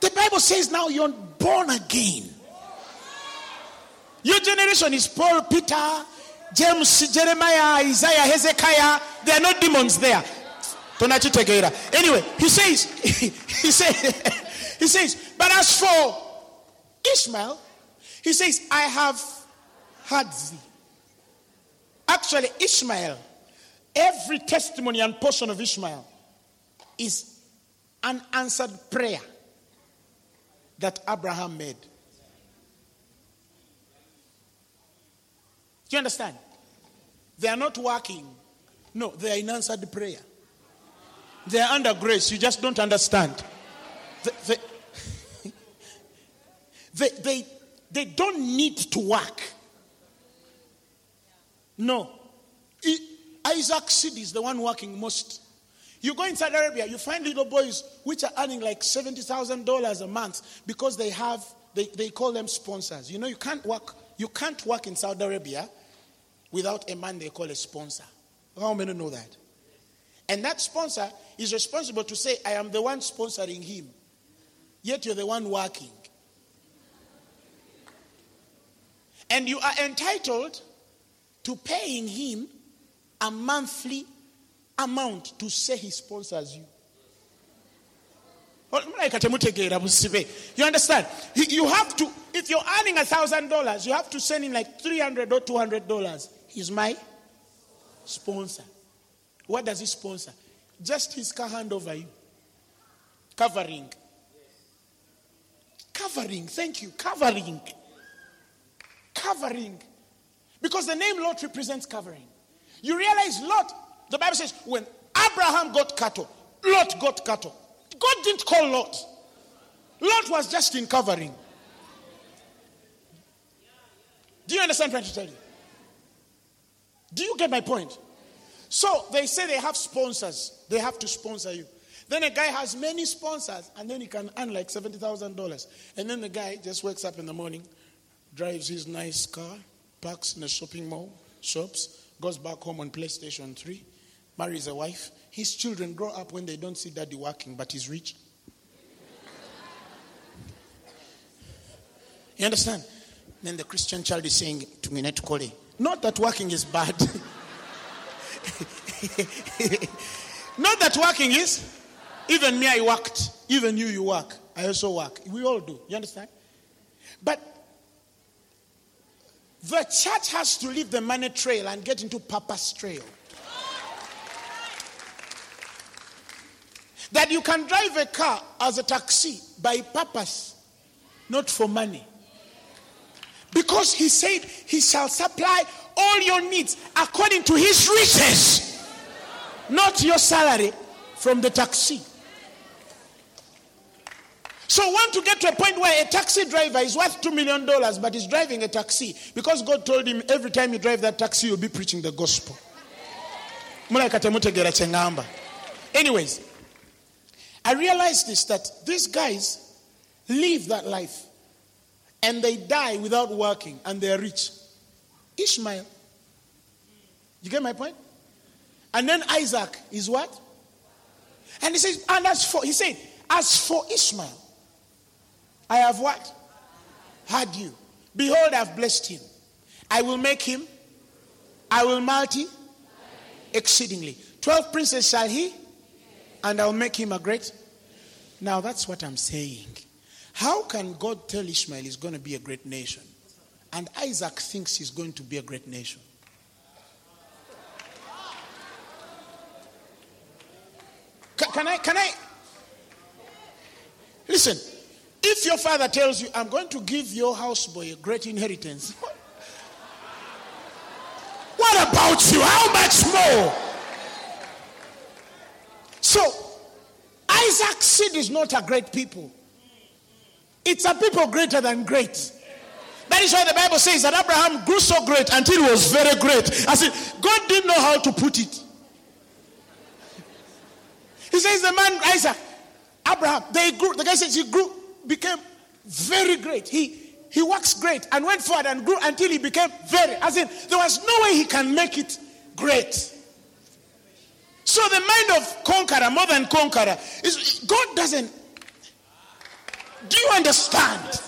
The Bible says now you're born again. Your generation is Paul, Peter, James, Jeremiah, Isaiah, Hezekiah. There are no demons there. Anyway, he says, [LAUGHS] he says, [LAUGHS] he says, but as for Ishmael, he says, I have had thee. Actually, Ishmael, every testimony and portion of Ishmael is an answered prayer that Abraham made. Do you understand? They are not working. No, they are in answered prayer. They are under grace. You just don't understand. They, they, [LAUGHS] they, they, they don't need to work. No. Isaac Seed is the one working most. You go in Saudi Arabia, you find little boys which are earning like $70,000 a month because they have, they, they call them sponsors. You know, you can't work, you can't work in Saudi Arabia without a man they call a sponsor. How many know that? And that sponsor is responsible to say, I am the one sponsoring him. Yet you're the one working. And you are entitled to paying him a monthly amount to say he sponsors you. You understand? You have to, if you're earning a thousand dollars, you have to send him like three hundred or two hundred dollars. He's my sponsor. What does he sponsor? Just his car hand over you. Covering. Covering. Thank you. Covering. Covering. Because the name Lot represents covering. You realize Lot, the Bible says, when Abraham got cattle, Lot got cattle. God didn't call Lot. Lot was just in covering. Do you understand what I'm trying to tell you? Do you get my point? So they say they have sponsors. They have to sponsor you. Then a guy has many sponsors and then he can earn like $70,000. And then the guy just wakes up in the morning, drives his nice car, parks in a shopping mall, shops, goes back home on PlayStation 3, marries a wife. His children grow up when they don't see daddy working, but he's rich. You understand? Then the Christian child is saying to me, not that working is bad. [LAUGHS] not that working is. Even me, I worked. Even you, you work. I also work. We all do. You understand? But the church has to leave the money trail and get into purpose trail. That you can drive a car as a taxi by purpose, not for money. Because he said he shall supply all your needs according to his riches, not your salary from the taxi. So want to get to a point where a taxi driver is worth $2 million, but he's driving a taxi because God told him every time you drive that taxi, you'll be preaching the gospel. Anyways, I realized this that these guys live that life and they die without working and they're rich. Ishmael. You get my point? And then Isaac is what? And he says, and as for, he said, as for Ishmael, I have what? Had you. Behold, I have blessed him. I will make him, I will multi exceedingly. Twelve princes shall he, and I'll make him a great. Now that's what I'm saying. How can God tell Ishmael he's going to be a great nation? And Isaac thinks he's going to be a great nation. Can, I? Can I? Listen, if your father tells you, I'm going to give your houseboy a great inheritance, [LAUGHS] what about you? How much more? So, Isaac's seed is not a great people, it's a people greater than great. That is why the Bible says that Abraham grew so great until he was very great. I said, God didn't know how to put it. He says, the man Isaac, Abraham, they grew. The guy says he grew became very great. He he works great and went forward and grew until he became very. As in, there was no way he can make it great. So the mind of conqueror, more than conqueror, is God doesn't. Do you understand?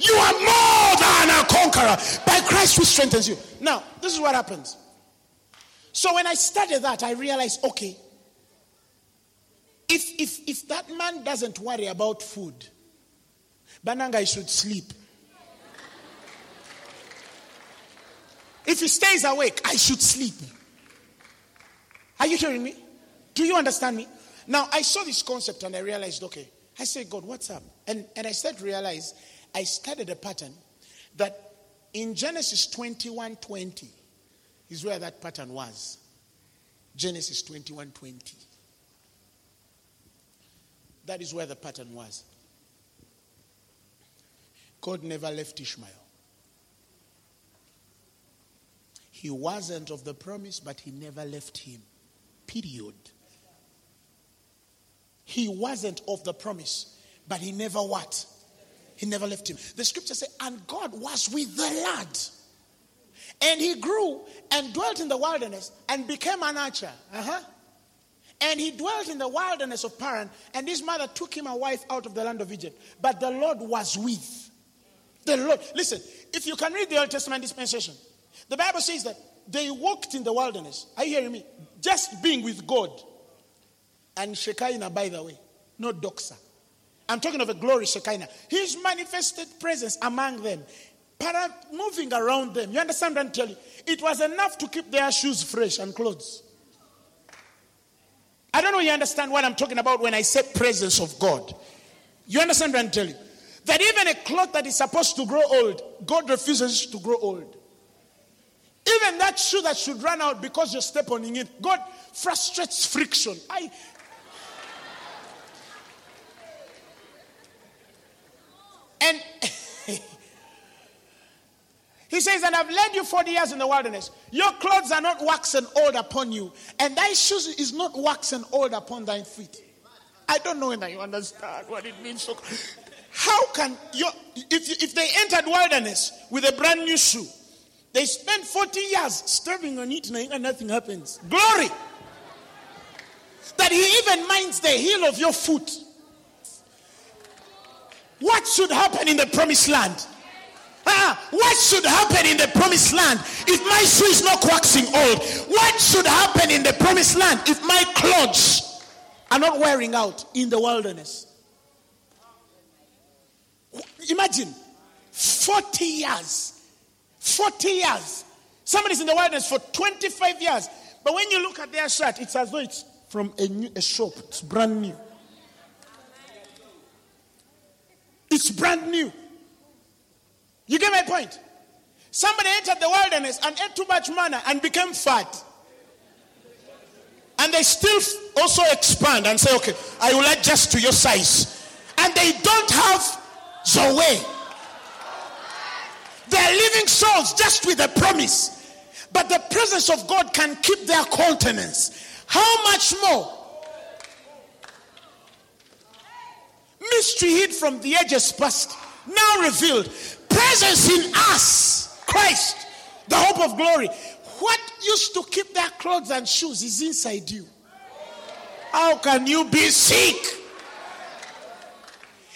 You are more than a conqueror by Christ who strengthens you. Now, this is what happens. So when I studied that, I realized okay, if, if, if that man doesn't worry about food, Bananga should sleep. If he stays awake, I should sleep. Are you hearing me? Do you understand me? Now, I saw this concept and I realized, okay, I said, God, what's up? And, and I started to realize, I studied a pattern that in Genesis 21 20 is where that pattern was. Genesis 21 20. That is where the pattern was. God never left Ishmael. He wasn't of the promise, but he never left him. Period. He wasn't of the promise, but he never what? He never left him. The scripture says, and God was with the lad. And he grew and dwelt in the wilderness and became an archer. Uh-huh. And he dwelt in the wilderness of Paran, and his mother took him a wife out of the land of Egypt. But the Lord was with the Lord. Listen, if you can read the Old Testament dispensation, the Bible says that they walked in the wilderness. Are you hearing me? Just being with God. And Shekinah, by the way, not Doxa. I'm talking of a glory Shekinah. His manifested presence among them, para moving around them. You understand what I'm telling you? It was enough to keep their shoes fresh and clothes. I don't know you understand what I'm talking about when I say presence of God. You understand what I'm telling you? That even a cloth that is supposed to grow old, God refuses to grow old. Even that shoe that should run out because you step on it, God frustrates friction. I. And [LAUGHS] he says, And I've led you 40 years in the wilderness. Your clothes are not waxen old upon you, and thy shoes is not waxen old upon thy feet. I don't know whether you understand what it means. How can you, if, if they entered wilderness with a brand new shoe, they spend 40 years stepping on it and nothing happens. Glory! That he even minds the heel of your foot. What should happen in the promised land? Ah, what should happen in the promised land if my shoe is not waxing old? What should happen in the promised land if my clothes are not wearing out in the wilderness? Imagine 40 years 40 years. Somebody's in the wilderness for 25 years. But when you look at their shirt, it's as though it's from a, new, a shop. It's brand new. It's brand new. You get my point? Somebody entered the wilderness and ate too much manna and became fat. And they still also expand and say, okay, I will adjust to your size. And they don't have Zoe. They're living souls just with a promise. But the presence of God can keep their countenance. How much more? Mystery hid from the ages past, now revealed. Presence in us, Christ, the hope of glory. What used to keep their clothes and shoes is inside you. How can you be sick?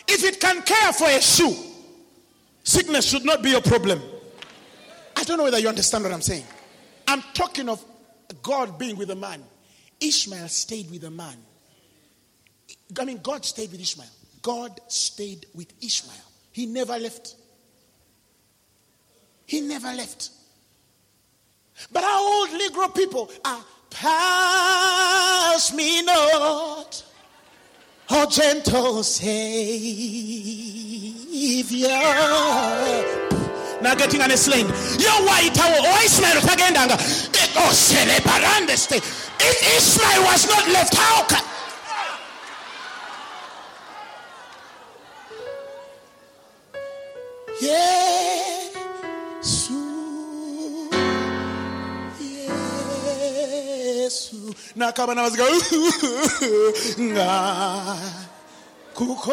If it can care for a shoe, Sickness should not be your problem. I don't know whether you understand what I'm saying. I'm talking of God being with a man. Ishmael stayed with a man. I mean, God stayed with Ishmael. God stayed with Ishmael. He never left. He never left. But our old Negro people are pass me not, oh gentle Savior. Now getting slain. Yo white oh tagendanga. Oh celebrande stay. If Ishmael was not left, how can Yesu Yesu nakaba nabaziga nga kuko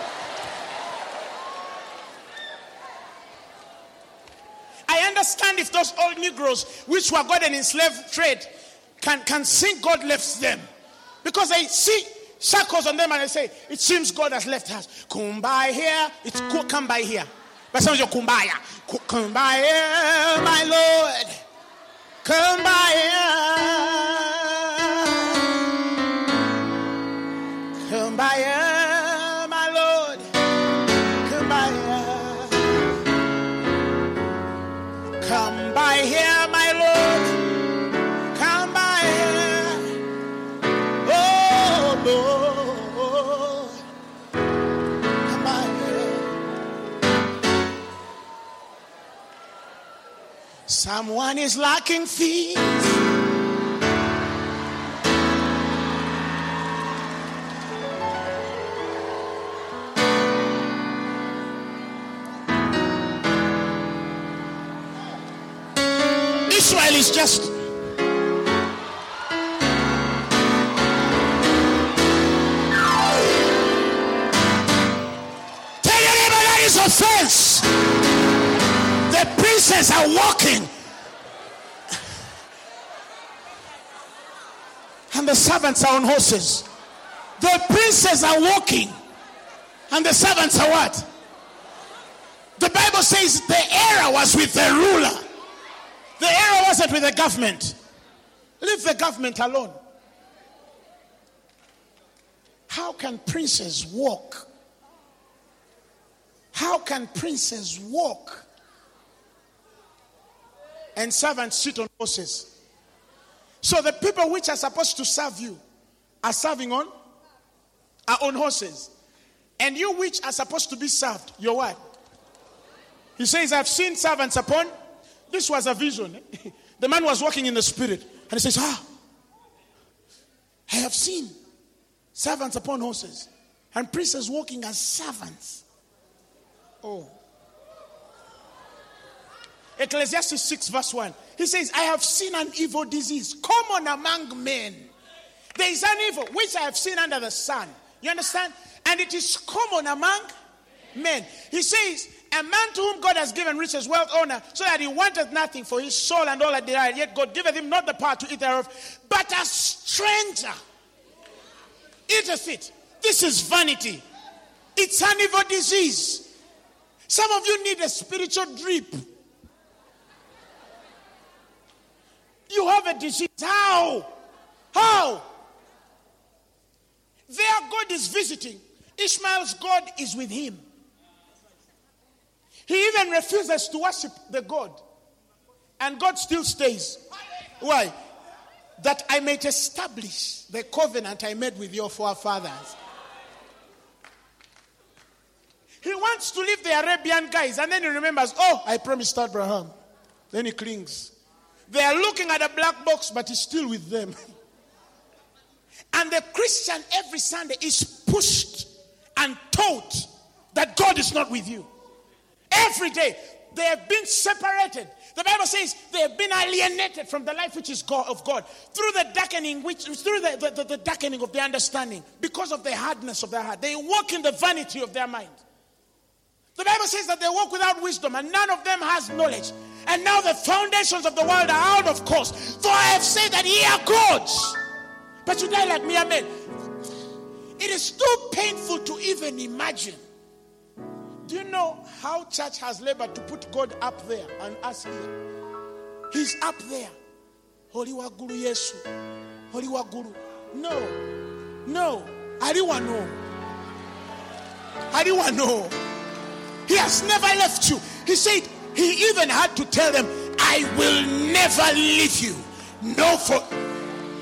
understand if those old Negroes, which were gotten in slave trade, can, can sing God left them. Because they see shackles on them and they say, It seems God has left us. Come by here. It's come by here. But some of you kumbaya. Come by here, my Lord. Come by here. Someone is lacking feet. Israel is just offense. The princes are walking. And the servants are on horses. The princes are walking. And the servants are what? The Bible says the error was with the ruler. The error wasn't with the government. Leave the government alone. How can princes walk? How can princes walk? And servants sit on horses. So the people which are supposed to serve you are serving on are on horses. And you which are supposed to be served, you're what? He says, I've seen servants upon. This was a vision. [LAUGHS] the man was walking in the spirit. And he says, Ah, I have seen servants upon horses and priests walking as servants. Oh. Ecclesiastes 6, verse 1. He says, I have seen an evil disease common among men. There is an evil which I have seen under the sun. You understand? And it is common among men. He says, A man to whom God has given riches, wealth, honor, so that he wanteth nothing for his soul and all that desire, yet God giveth him not the power to eat thereof, but a stranger eateth it. This is vanity. It's an evil disease. Some of you need a spiritual drip. You have a disease. How? How? There, God is visiting. Ishmael's God is with him. He even refuses to worship the God. And God still stays. Why? That I might establish the covenant I made with your forefathers. He wants to leave the Arabian guys and then he remembers, oh, I promised Abraham. Then he clings. They are looking at a black box, but he's still with them. [LAUGHS] and the Christian every Sunday is pushed and taught that God is not with you. Every day, they have been separated. The Bible says they have been alienated from the life which is God, of God through the darkening, which through the, the, the darkening of their understanding, because of the hardness of their heart. They walk in the vanity of their mind. The Bible says that they walk without wisdom, and none of them has knowledge. And now the foundations of the world are out of course. For I have said that ye are gods. But you die like mere men. It is too painful to even imagine. Do you know how church has labored to put God up there and us here? He's up there. Holy Waguru Yesu. Holy Waguru. No. No. No. Aliwa no. He has never left you. He said, he even had to tell them, I will never leave you. No, for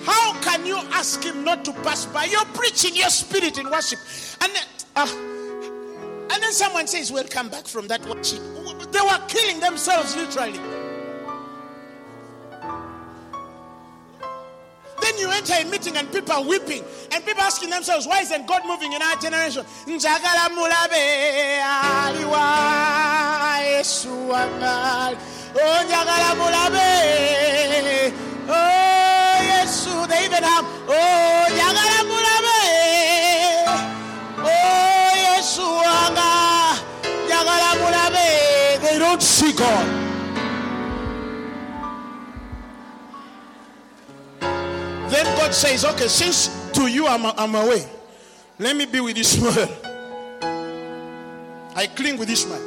how can you ask him not to pass by? You're preaching your spirit in worship. And then, uh, and then someone says, We'll come back from that worship. They were killing themselves literally. When you enter a meeting and people are weeping and people asking themselves, why isn't God moving in our generation? Oh, oh yes, they even have. Oh, Yagala Mulabe. Oh, yes, They don't see God. Mulabe. God says, okay, since to you I'm, I'm away, let me be with Ishmael. I cling with Ishmael.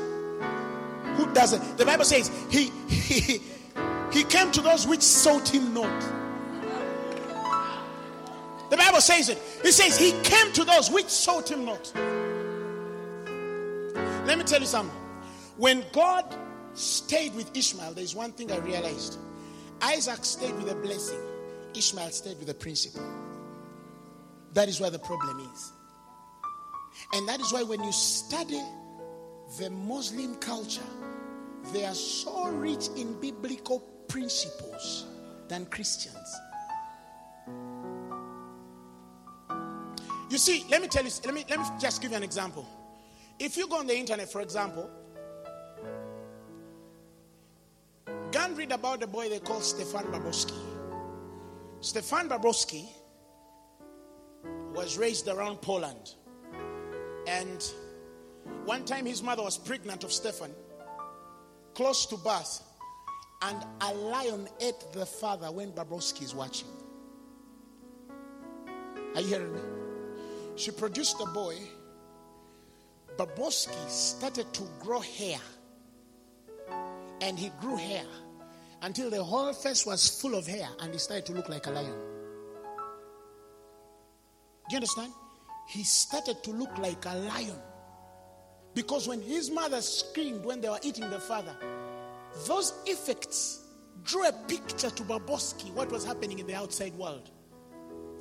Who doesn't? The Bible says he, he, he came to those which sought him not. The Bible says it. It says he came to those which sought him not. Let me tell you something. When God stayed with Ishmael, there's one thing I realized. Isaac stayed with a blessing, Ishmael stayed with the principle. That is where the problem is. And that is why when you study the Muslim culture, they are so rich in biblical principles than Christians. You see, let me tell you, let me, let me just give you an example. If you go on the internet, for example, go and read about the boy they call Stefan Barbowski. Stefan Barbowski was raised around Poland. And one time his mother was pregnant of Stefan, close to birth, and a lion ate the father when Barbowski is watching. Are you hearing me? She produced a boy. Barbowski started to grow hair. And he grew hair until the whole face was full of hair and he started to look like a lion. Do you understand? He started to look like a lion. Because when his mother screamed when they were eating the father, those effects drew a picture to Baboski what was happening in the outside world.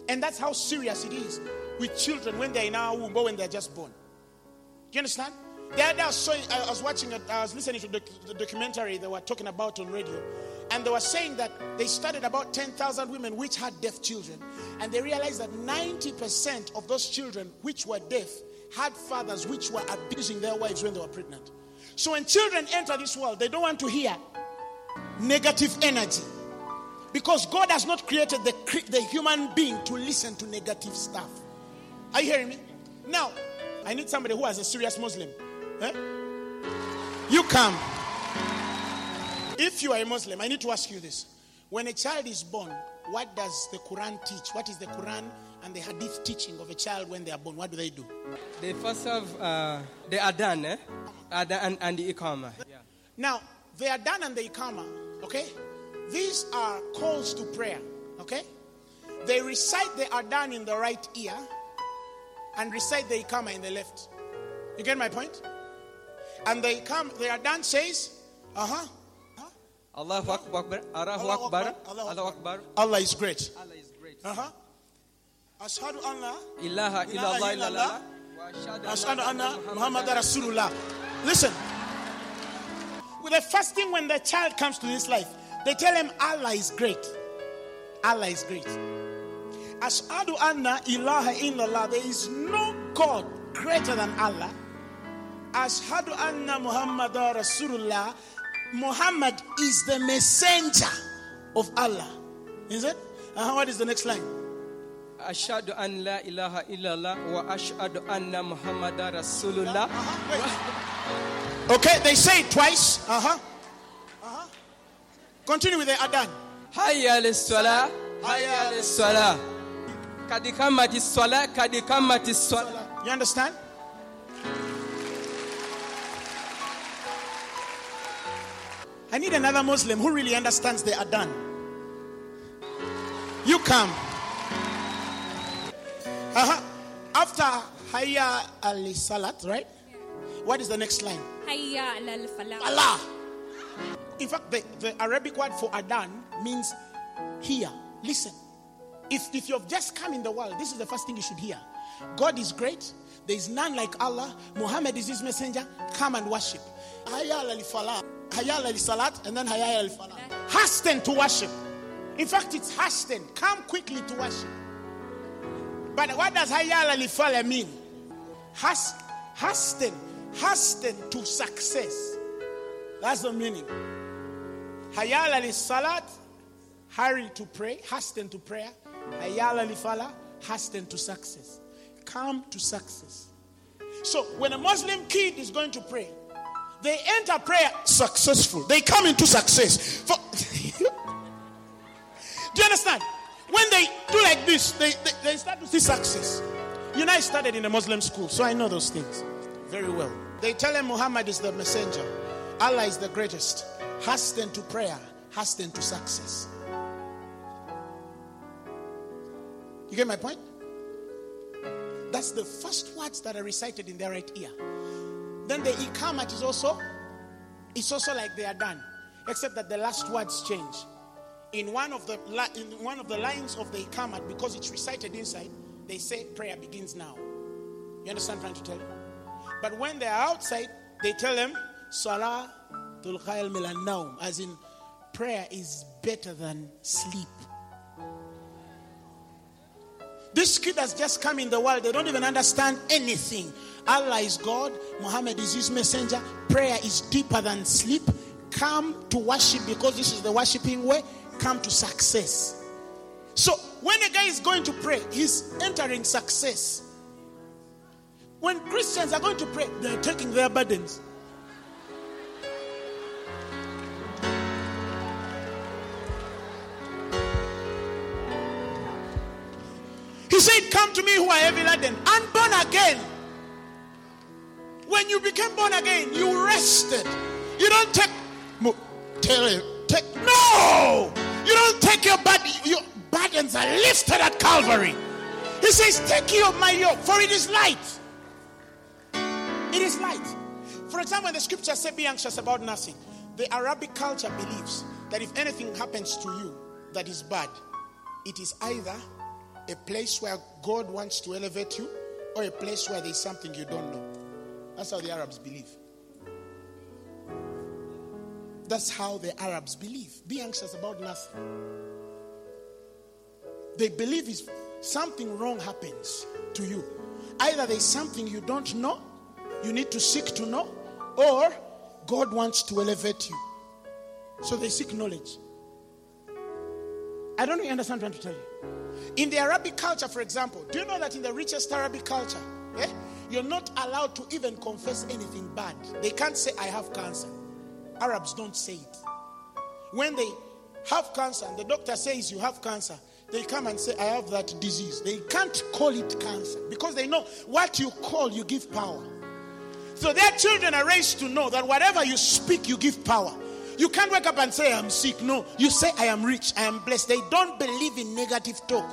And that's how serious it is with children when they're in our womb or when they're just born. Do you understand? The other day I was, watching, I was listening to the documentary they were talking about on radio. And they were saying that they studied about 10,000 women which had deaf children. And they realized that 90% of those children which were deaf had fathers which were abusing their wives when they were pregnant. So when children enter this world, they don't want to hear negative energy. Because God has not created the, the human being to listen to negative stuff. Are you hearing me? Now, I need somebody who is a serious Muslim. Eh? You come. If you are a Muslim, I need to ask you this. When a child is born, what does the Quran teach? What is the Quran and the Hadith teaching of a child when they are born? What do they do? They first have uh, the Adhan, eh? Adhan and, and the Iqama. Yeah. Now, the Adhan and the Iqama, okay? These are calls to prayer, okay? They recite the Adhan in the right ear and recite the Iqama in the left. You get my point? And the Iqama, the Adhan says, uh huh. Allahu Akbar, Allahu Akbar, Allahu Akbar. Allah is great. Allah is great. Uh huh. Ashhadu anna Ilaha illallah illallah. Ashhadu anna Muhammad Rasulullah. Listen. With the first thing when the child comes to this life, they tell him Allah is great. Allah is great. Ashhadu anna ilaha illallah. There is no God greater than Allah. Ashhadu anna Muhammad Rasulullah. Muhammad is the messenger of Allah. Is it? Uh, what is the next line? Ashhadu an la ilaha illallah wa ashhadu anna Muhammadar Rasulullah. Okay, they say it twice. Uh huh. Uh-huh. Continue with the Adan. Hayya al-salah, hayya al-salah. Kadikamati salah, kadikamati salah. You understand? I need another Muslim who really understands the Adhan. You come. Uh-huh. After Hayya al Salat, right? What is the next line? Hayya alal falah. Allah. In fact, the, the Arabic word for Adhan means hear, listen. If, if you've just come in the world, this is the first thing you should hear. God is great. There is none like Allah. Muhammad is his messenger. Come and worship. Hayya al falah. Hayya al salat and then hayya al falah. Hasten to worship. In fact, it's hasten. Come quickly to worship. But what does hayya al falah mean? Has, hasten. Hasten to success. That's the meaning. Hayal al salat, hurry to pray, hasten to prayer. Hayal al falah, hasten to success. Come to success. So when a Muslim kid is going to pray, they enter prayer successful. They come into success. For, [LAUGHS] do you understand? When they do like this, they, they, they start to see success. You know, I studied in a Muslim school, so I know those things very well. They tell him Muhammad is the messenger, Allah is the greatest. Hasten to prayer, hasten to success. You get my point? That's the first words that are recited in their right ear. Then the ikamat is also, it's also like they are done, except that the last words change. In one of the in one of the lines of the ikamat, because it's recited inside, they say prayer begins now. You understand what I'm trying to tell you? But when they are outside, they tell them Salah tulkhayl milan as in prayer is better than sleep. This kid has just come in the world. They don't even understand anything. Allah is God. Muhammad is his messenger. Prayer is deeper than sleep. Come to worship because this is the worshiping way. Come to success. So when a guy is going to pray, he's entering success. When Christians are going to pray, they're taking their burdens. He said, Come to me who are heavy laden and born again. When you became born again, you rested. You don't take, take, no! You don't take your body, your burdens are lifted at Calvary. He says, Take you my yoke, for it is light. It is light. For example, when the scripture says, Be anxious about nothing, the Arabic culture believes that if anything happens to you that is bad, it is either a place where God wants to elevate you or a place where there's something you don't know. That's how the Arabs believe. That's how the Arabs believe. Be anxious about nothing. They believe if something wrong happens to you, either there's something you don't know, you need to seek to know, or God wants to elevate you. So they seek knowledge. I don't really understand what I'm trying to tell you. In the Arabic culture, for example, do you know that in the richest Arabic culture, eh, you're not allowed to even confess anything bad? They can't say, I have cancer. Arabs don't say it. When they have cancer and the doctor says you have cancer, they come and say, I have that disease. They can't call it cancer because they know what you call, you give power. So their children are raised to know that whatever you speak, you give power. You can't wake up and say, I'm sick. No, you say, I am rich, I am blessed. They don't believe in negative talk.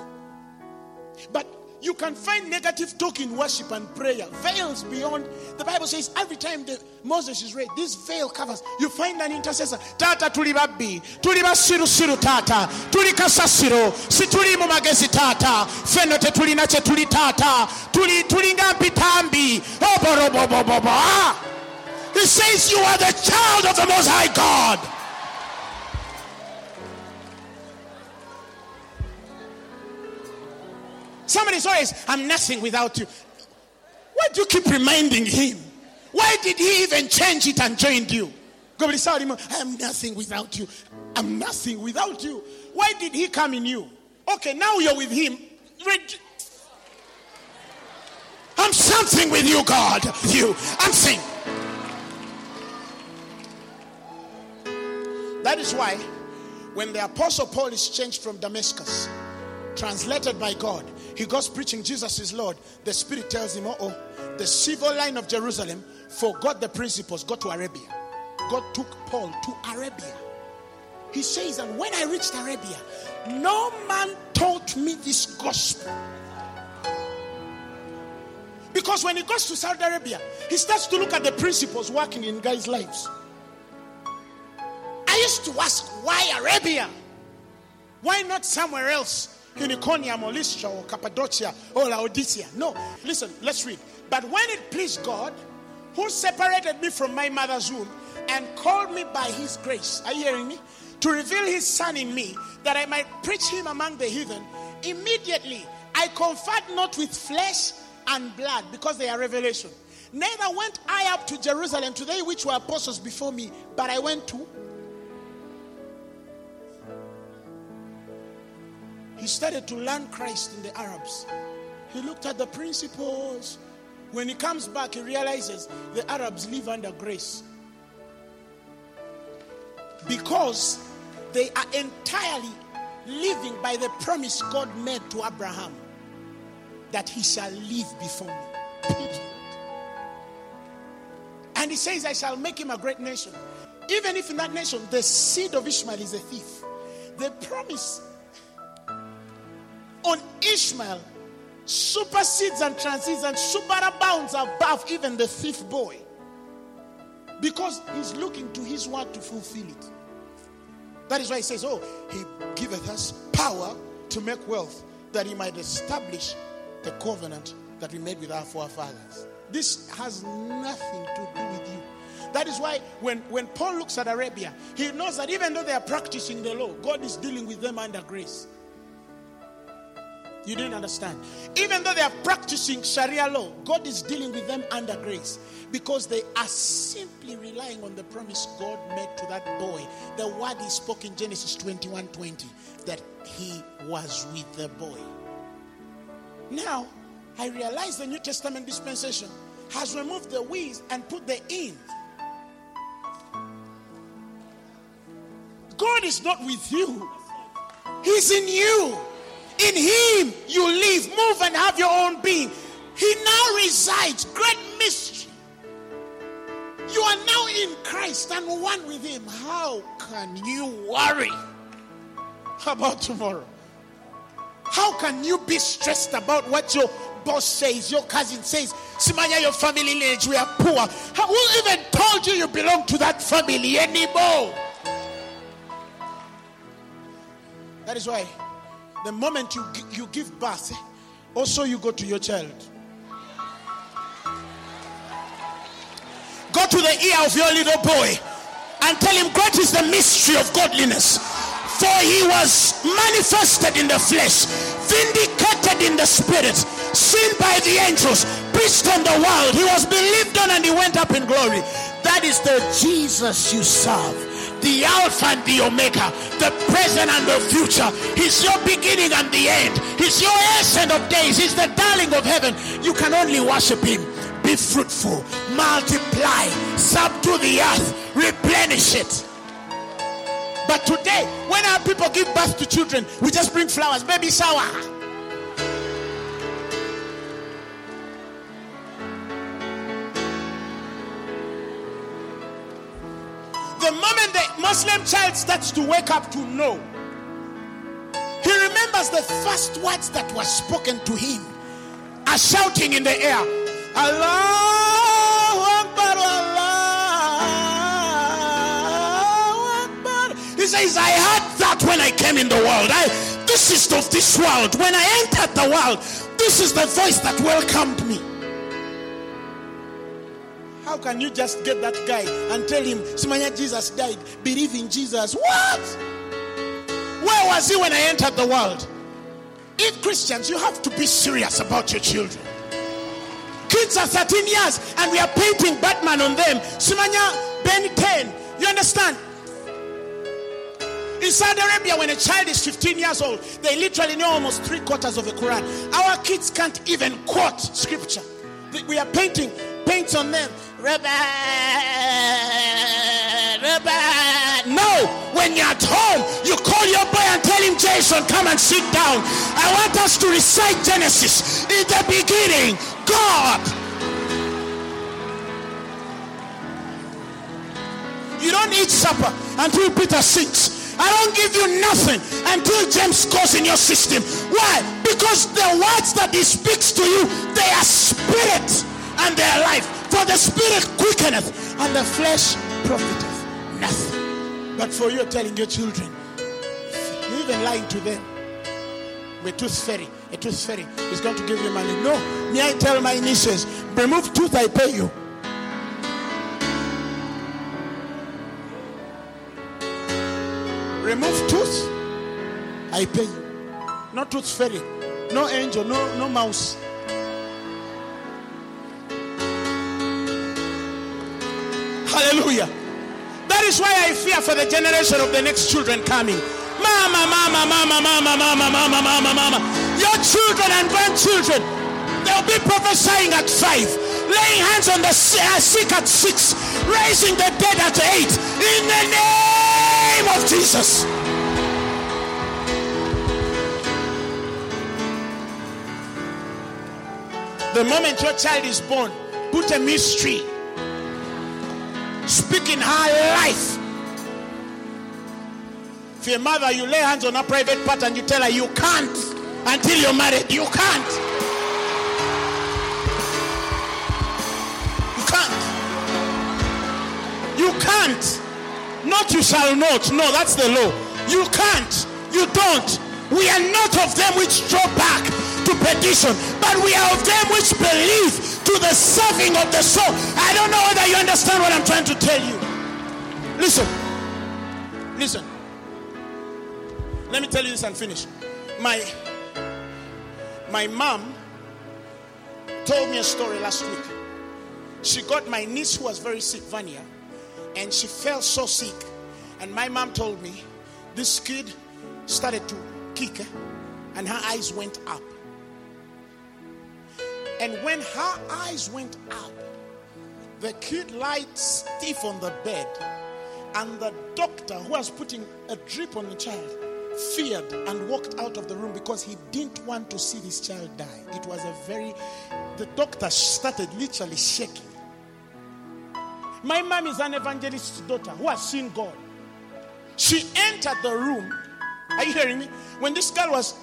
But you can find negative talk in worship and prayer. Veils beyond. The Bible says every time the, Moses is read, this veil covers. You find an intercessor. Tata tuli babbi, tuli basiru siru tata, tuli kasasiro, si tuli mu magezi tata, feno te tuli tuli tata, tuli tuli ngampi oborobobobobo. Ah! He says you are the child of the Most High God. Somebody says, I'm nothing without you. Why do you keep reminding him? Why did he even change it and joined you? I am nothing without you. I'm nothing without you. Why did he come in you? Okay, now you're with him. I'm something with you, God. You. I'm saying. That is why when the apostle Paul is changed from Damascus, translated by God, he goes preaching Jesus is Lord. The Spirit tells him, oh, oh the civil line of Jerusalem forgot the principles, go to Arabia. God took Paul to Arabia. He says, and when I reached Arabia, no man taught me this gospel. Because when he goes to Saudi Arabia, he starts to look at the principles working in guys' lives I used to ask, why Arabia? Why not somewhere else? In Iconium or Lycia or Cappadocia or Laodicea. No. Listen, let's read. But when it pleased God, who separated me from my mother's womb and called me by his grace, are you hearing me? To reveal his son in me, that I might preach him among the heathen, immediately I conferred not with flesh and blood, because they are revelation. Neither went I up to Jerusalem to they which were apostles before me, but I went to he started to learn Christ in the Arabs. He looked at the principles. When he comes back, he realizes the Arabs live under grace. Because they are entirely living by the promise God made to Abraham that he shall live before me. And he says, I shall make him a great nation. Even if in that nation the seed of Ishmael is a thief, the promise on Ishmael supersedes and transcends and superabounds above even the thief boy because he's looking to his word to fulfill it. That is why he says, Oh, he giveth us power to make wealth that he might establish the covenant that we made with our forefathers. This has nothing to do with you. That is why when, when Paul looks at Arabia, he knows that even though they are practicing the law, God is dealing with them under grace. You didn't understand. Even though they are practicing Sharia law, God is dealing with them under grace because they are simply relying on the promise God made to that boy. The word he spoke in Genesis 21 20 that he was with the boy. Now, I realize the New Testament dispensation has removed the we's and put the in. God is not with you, He's in you. In Him you live, move, and have your own being. He now resides. Great mystery. You are now in Christ and one with Him. How can you worry about tomorrow? How can you be stressed about what your boss says, your cousin says, Simanya, your family lineage, we are poor? Who even told you you belong to that family anymore? That is why the moment you, you give birth, eh, also you go to your child. Go to the ear of your little boy and tell him, Great is the mystery of godliness. For he was manifested in the flesh, vindicated in the spirit, seen by the angels, preached on the world. He was believed on and he went up in glory. That is the Jesus you serve the Alpha and the Omega, the present and the future. He's your beginning and the end. He's your essence of days. He's the darling of heaven. You can only worship Him. Be fruitful, multiply, subdue the earth, replenish it. But today, when our people give birth to children, we just bring flowers, baby shower. The moment the Muslim child starts to wake up to know, he remembers the first words that were spoken to him are shouting in the air, Allah Akbar, Allah Akbar. He says, I heard that when I came in the world. I, this is of this world. When I entered the world, this is the voice that welcomed me. How can you just get that guy and tell him, Simanya, Jesus died, believe in Jesus? What? Where was he when I entered the world? If Christians, you have to be serious about your children. Kids are 13 years and we are painting Batman on them. Simanya, Ben 10. You understand? In Saudi Arabia, when a child is 15 years old, they literally know almost three quarters of the Quran. Our kids can't even quote scripture. We are painting paints on them. Rabbi, Rabbi. No, when you're at home, you call your boy and tell him, Jason, come and sit down. I want us to recite Genesis. In the beginning, God. You don't eat supper until Peter sings. I don't give you nothing until James goes in your system. Why? Because the words that he speaks to you, they are spirit and their life. For the spirit quickeneth, and the flesh profiteth nothing. But for you telling your children, you even lying to them. We're tooth fairy, a tooth fairy is going to give you money. No, may I tell my nieces, remove tooth, I pay you. Remove tooth, I pay you. No tooth fairy, no angel, no no mouse. Hallelujah. That is why I fear for the generation of the next children coming. Mama, mama, mama, mama, mama, mama, mama, mama. Your children and grandchildren, they'll be prophesying at five, laying hands on the uh, sick at six, raising the dead at eight. In the name of Jesus. The moment your child is born, put a mystery Speak in her life. If you're mother, you lay hands on a private part and you tell her you can't until you're married. You can't. You can't. You can't. Not you shall not. No, that's the law. You can't. You don't. We are not of them which draw back to perdition, but we are of them which believe to the saving of the soul. I don't know whether you understand what I'm trying to tell you. Listen. Listen. Let me tell you this and finish. My my mom told me a story last week. She got my niece who was very sick, Vanya, and she felt so sick. And my mom told me this kid started to kick, and her eyes went up. And when her eyes went up, the kid lied stiff on the bed, and the doctor who was putting a drip on the child feared and walked out of the room because he didn't want to see this child die. It was a very, the doctor started literally shaking. My mom is an evangelist's daughter who has seen God. She entered the room. Are you hearing me? When this girl was,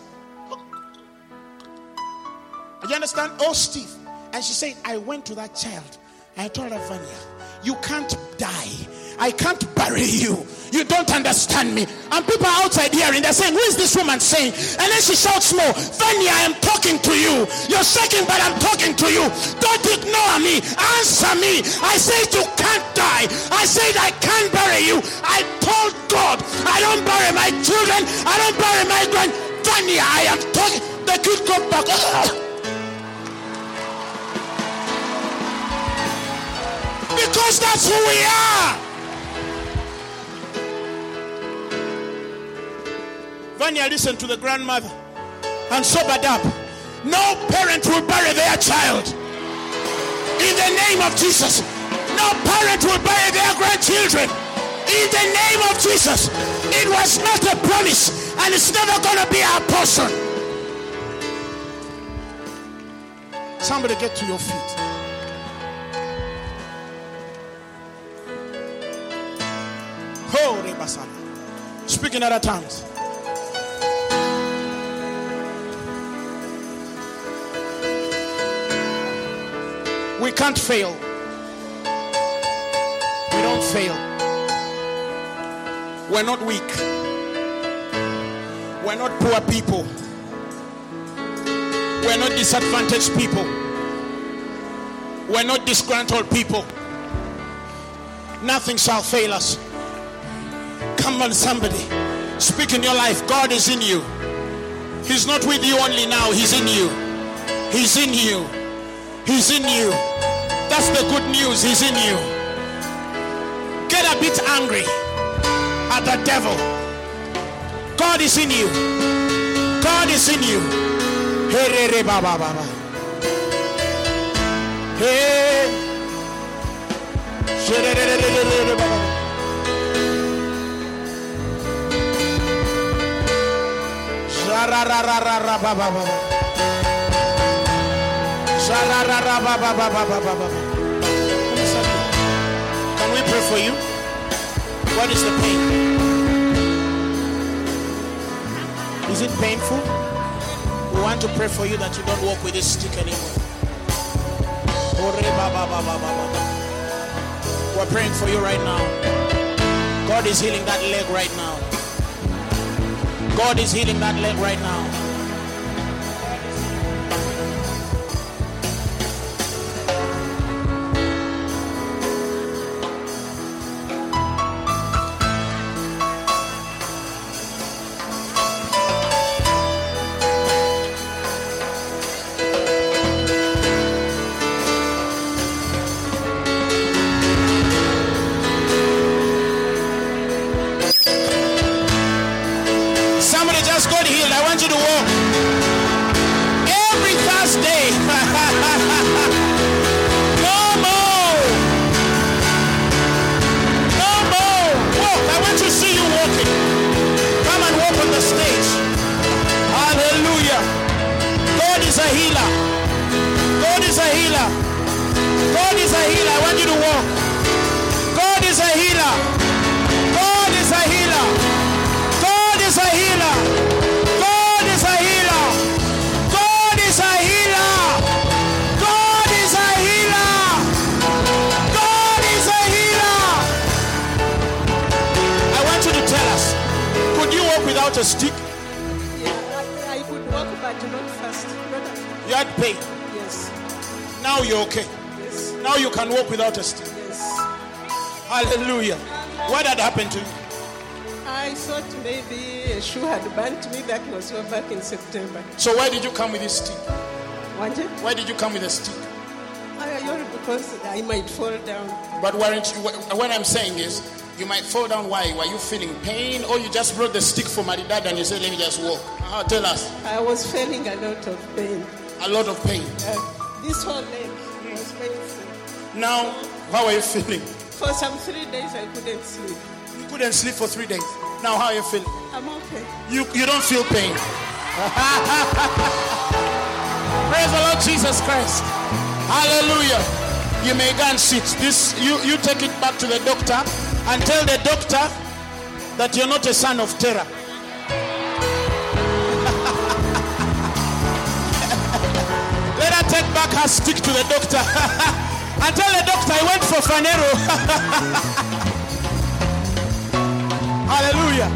you understand? Oh, Steve. And she said, I went to that child. I told her, Vanya, you can't die. I can't bury you. You don't understand me. And people are outside hearing, they're saying, Who is this woman saying? And then she shouts more, Vanya, I am talking to you. You're shaking, but I'm talking to you. Don't ignore me. Answer me. I said you can't die. I said I can't bury you. I told God, I don't bury my children. I don't bury my grand. Vanya, I am talking. The kid come back. [LAUGHS] Because that's who we are. Vanya listened to the grandmother and sobered up. No parent will bury their child. In the name of Jesus. No parent will bury their grandchildren. In the name of Jesus. It was not a promise and it's never going to be our portion. Somebody get to your feet. Oh, Speaking other tongues. We can't fail. We don't fail. We're not weak. We're not poor people. We're not disadvantaged people. We're not disgruntled people. Nothing shall fail us. Come on, somebody. Speak in your life. God is in you. He's not with you only now, He's in you. He's in you. He's in you. That's the good news. He's in you. Get a bit angry at the devil. God is in you. God is in you. Hey. Can we pray for you? What is the pain? Is it painful? We want to pray for you that you don't walk with this stick anymore. We're praying for you right now. God is healing that leg right now. God is healing that leg right now. Without a stick? Yeah, I, I could walk, but not fast. Not You had pain. yes, Now you're okay. yes, Now you can walk without a stick. yes. Hallelujah. What had happened to you? I thought maybe a shoe had burnt me. That was back in September. So why did you come with this stick? Why did you come with a stick? I because I might fall down. But weren't you, what I'm saying is, you might fall down. Why? Were you feeling pain, or you just brought the stick for my dad and you said, "Let me just walk"? Uh, tell us. I was feeling a lot of pain. A lot of pain. Uh, this whole leg was painful. Now, how are you feeling? For some three days, I couldn't sleep. You couldn't sleep for three days. Now, how are you feeling? I'm okay. You you don't feel pain. [LAUGHS] Praise the Lord Jesus Christ. Hallelujah. You may go and sit. This you, you take it back to the doctor and tell the doctor that you're not a son of terror. [LAUGHS] Let her take back her stick to the doctor [LAUGHS] and tell the doctor I went for Phaneroo. [LAUGHS] Hallelujah.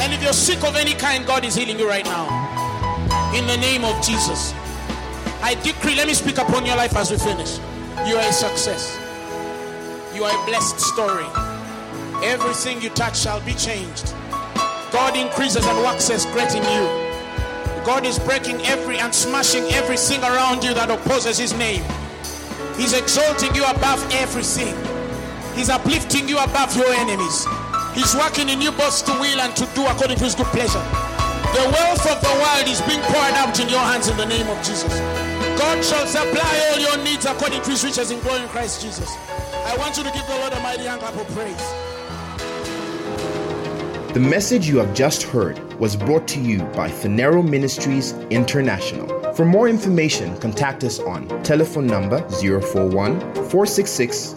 And if you're sick of any kind, God is healing you right now. In the name of Jesus. I decree, let me speak upon your life as we finish. You are a success. You are a blessed story. Everything you touch shall be changed. God increases and waxes great in you. God is breaking every and smashing everything around you that opposes his name. He's exalting you above everything. He's uplifting you above your enemies. He's working in you both to will and to do according to his good pleasure. The wealth of the world is being poured out in your hands in the name of Jesus. God shall supply all your needs according to his riches in glory in Christ Jesus. I want you to give the Lord a mighty hand clap of praise. The message you have just heard was brought to you by Phaneroo Ministries International. For more information, contact us on telephone number 041 466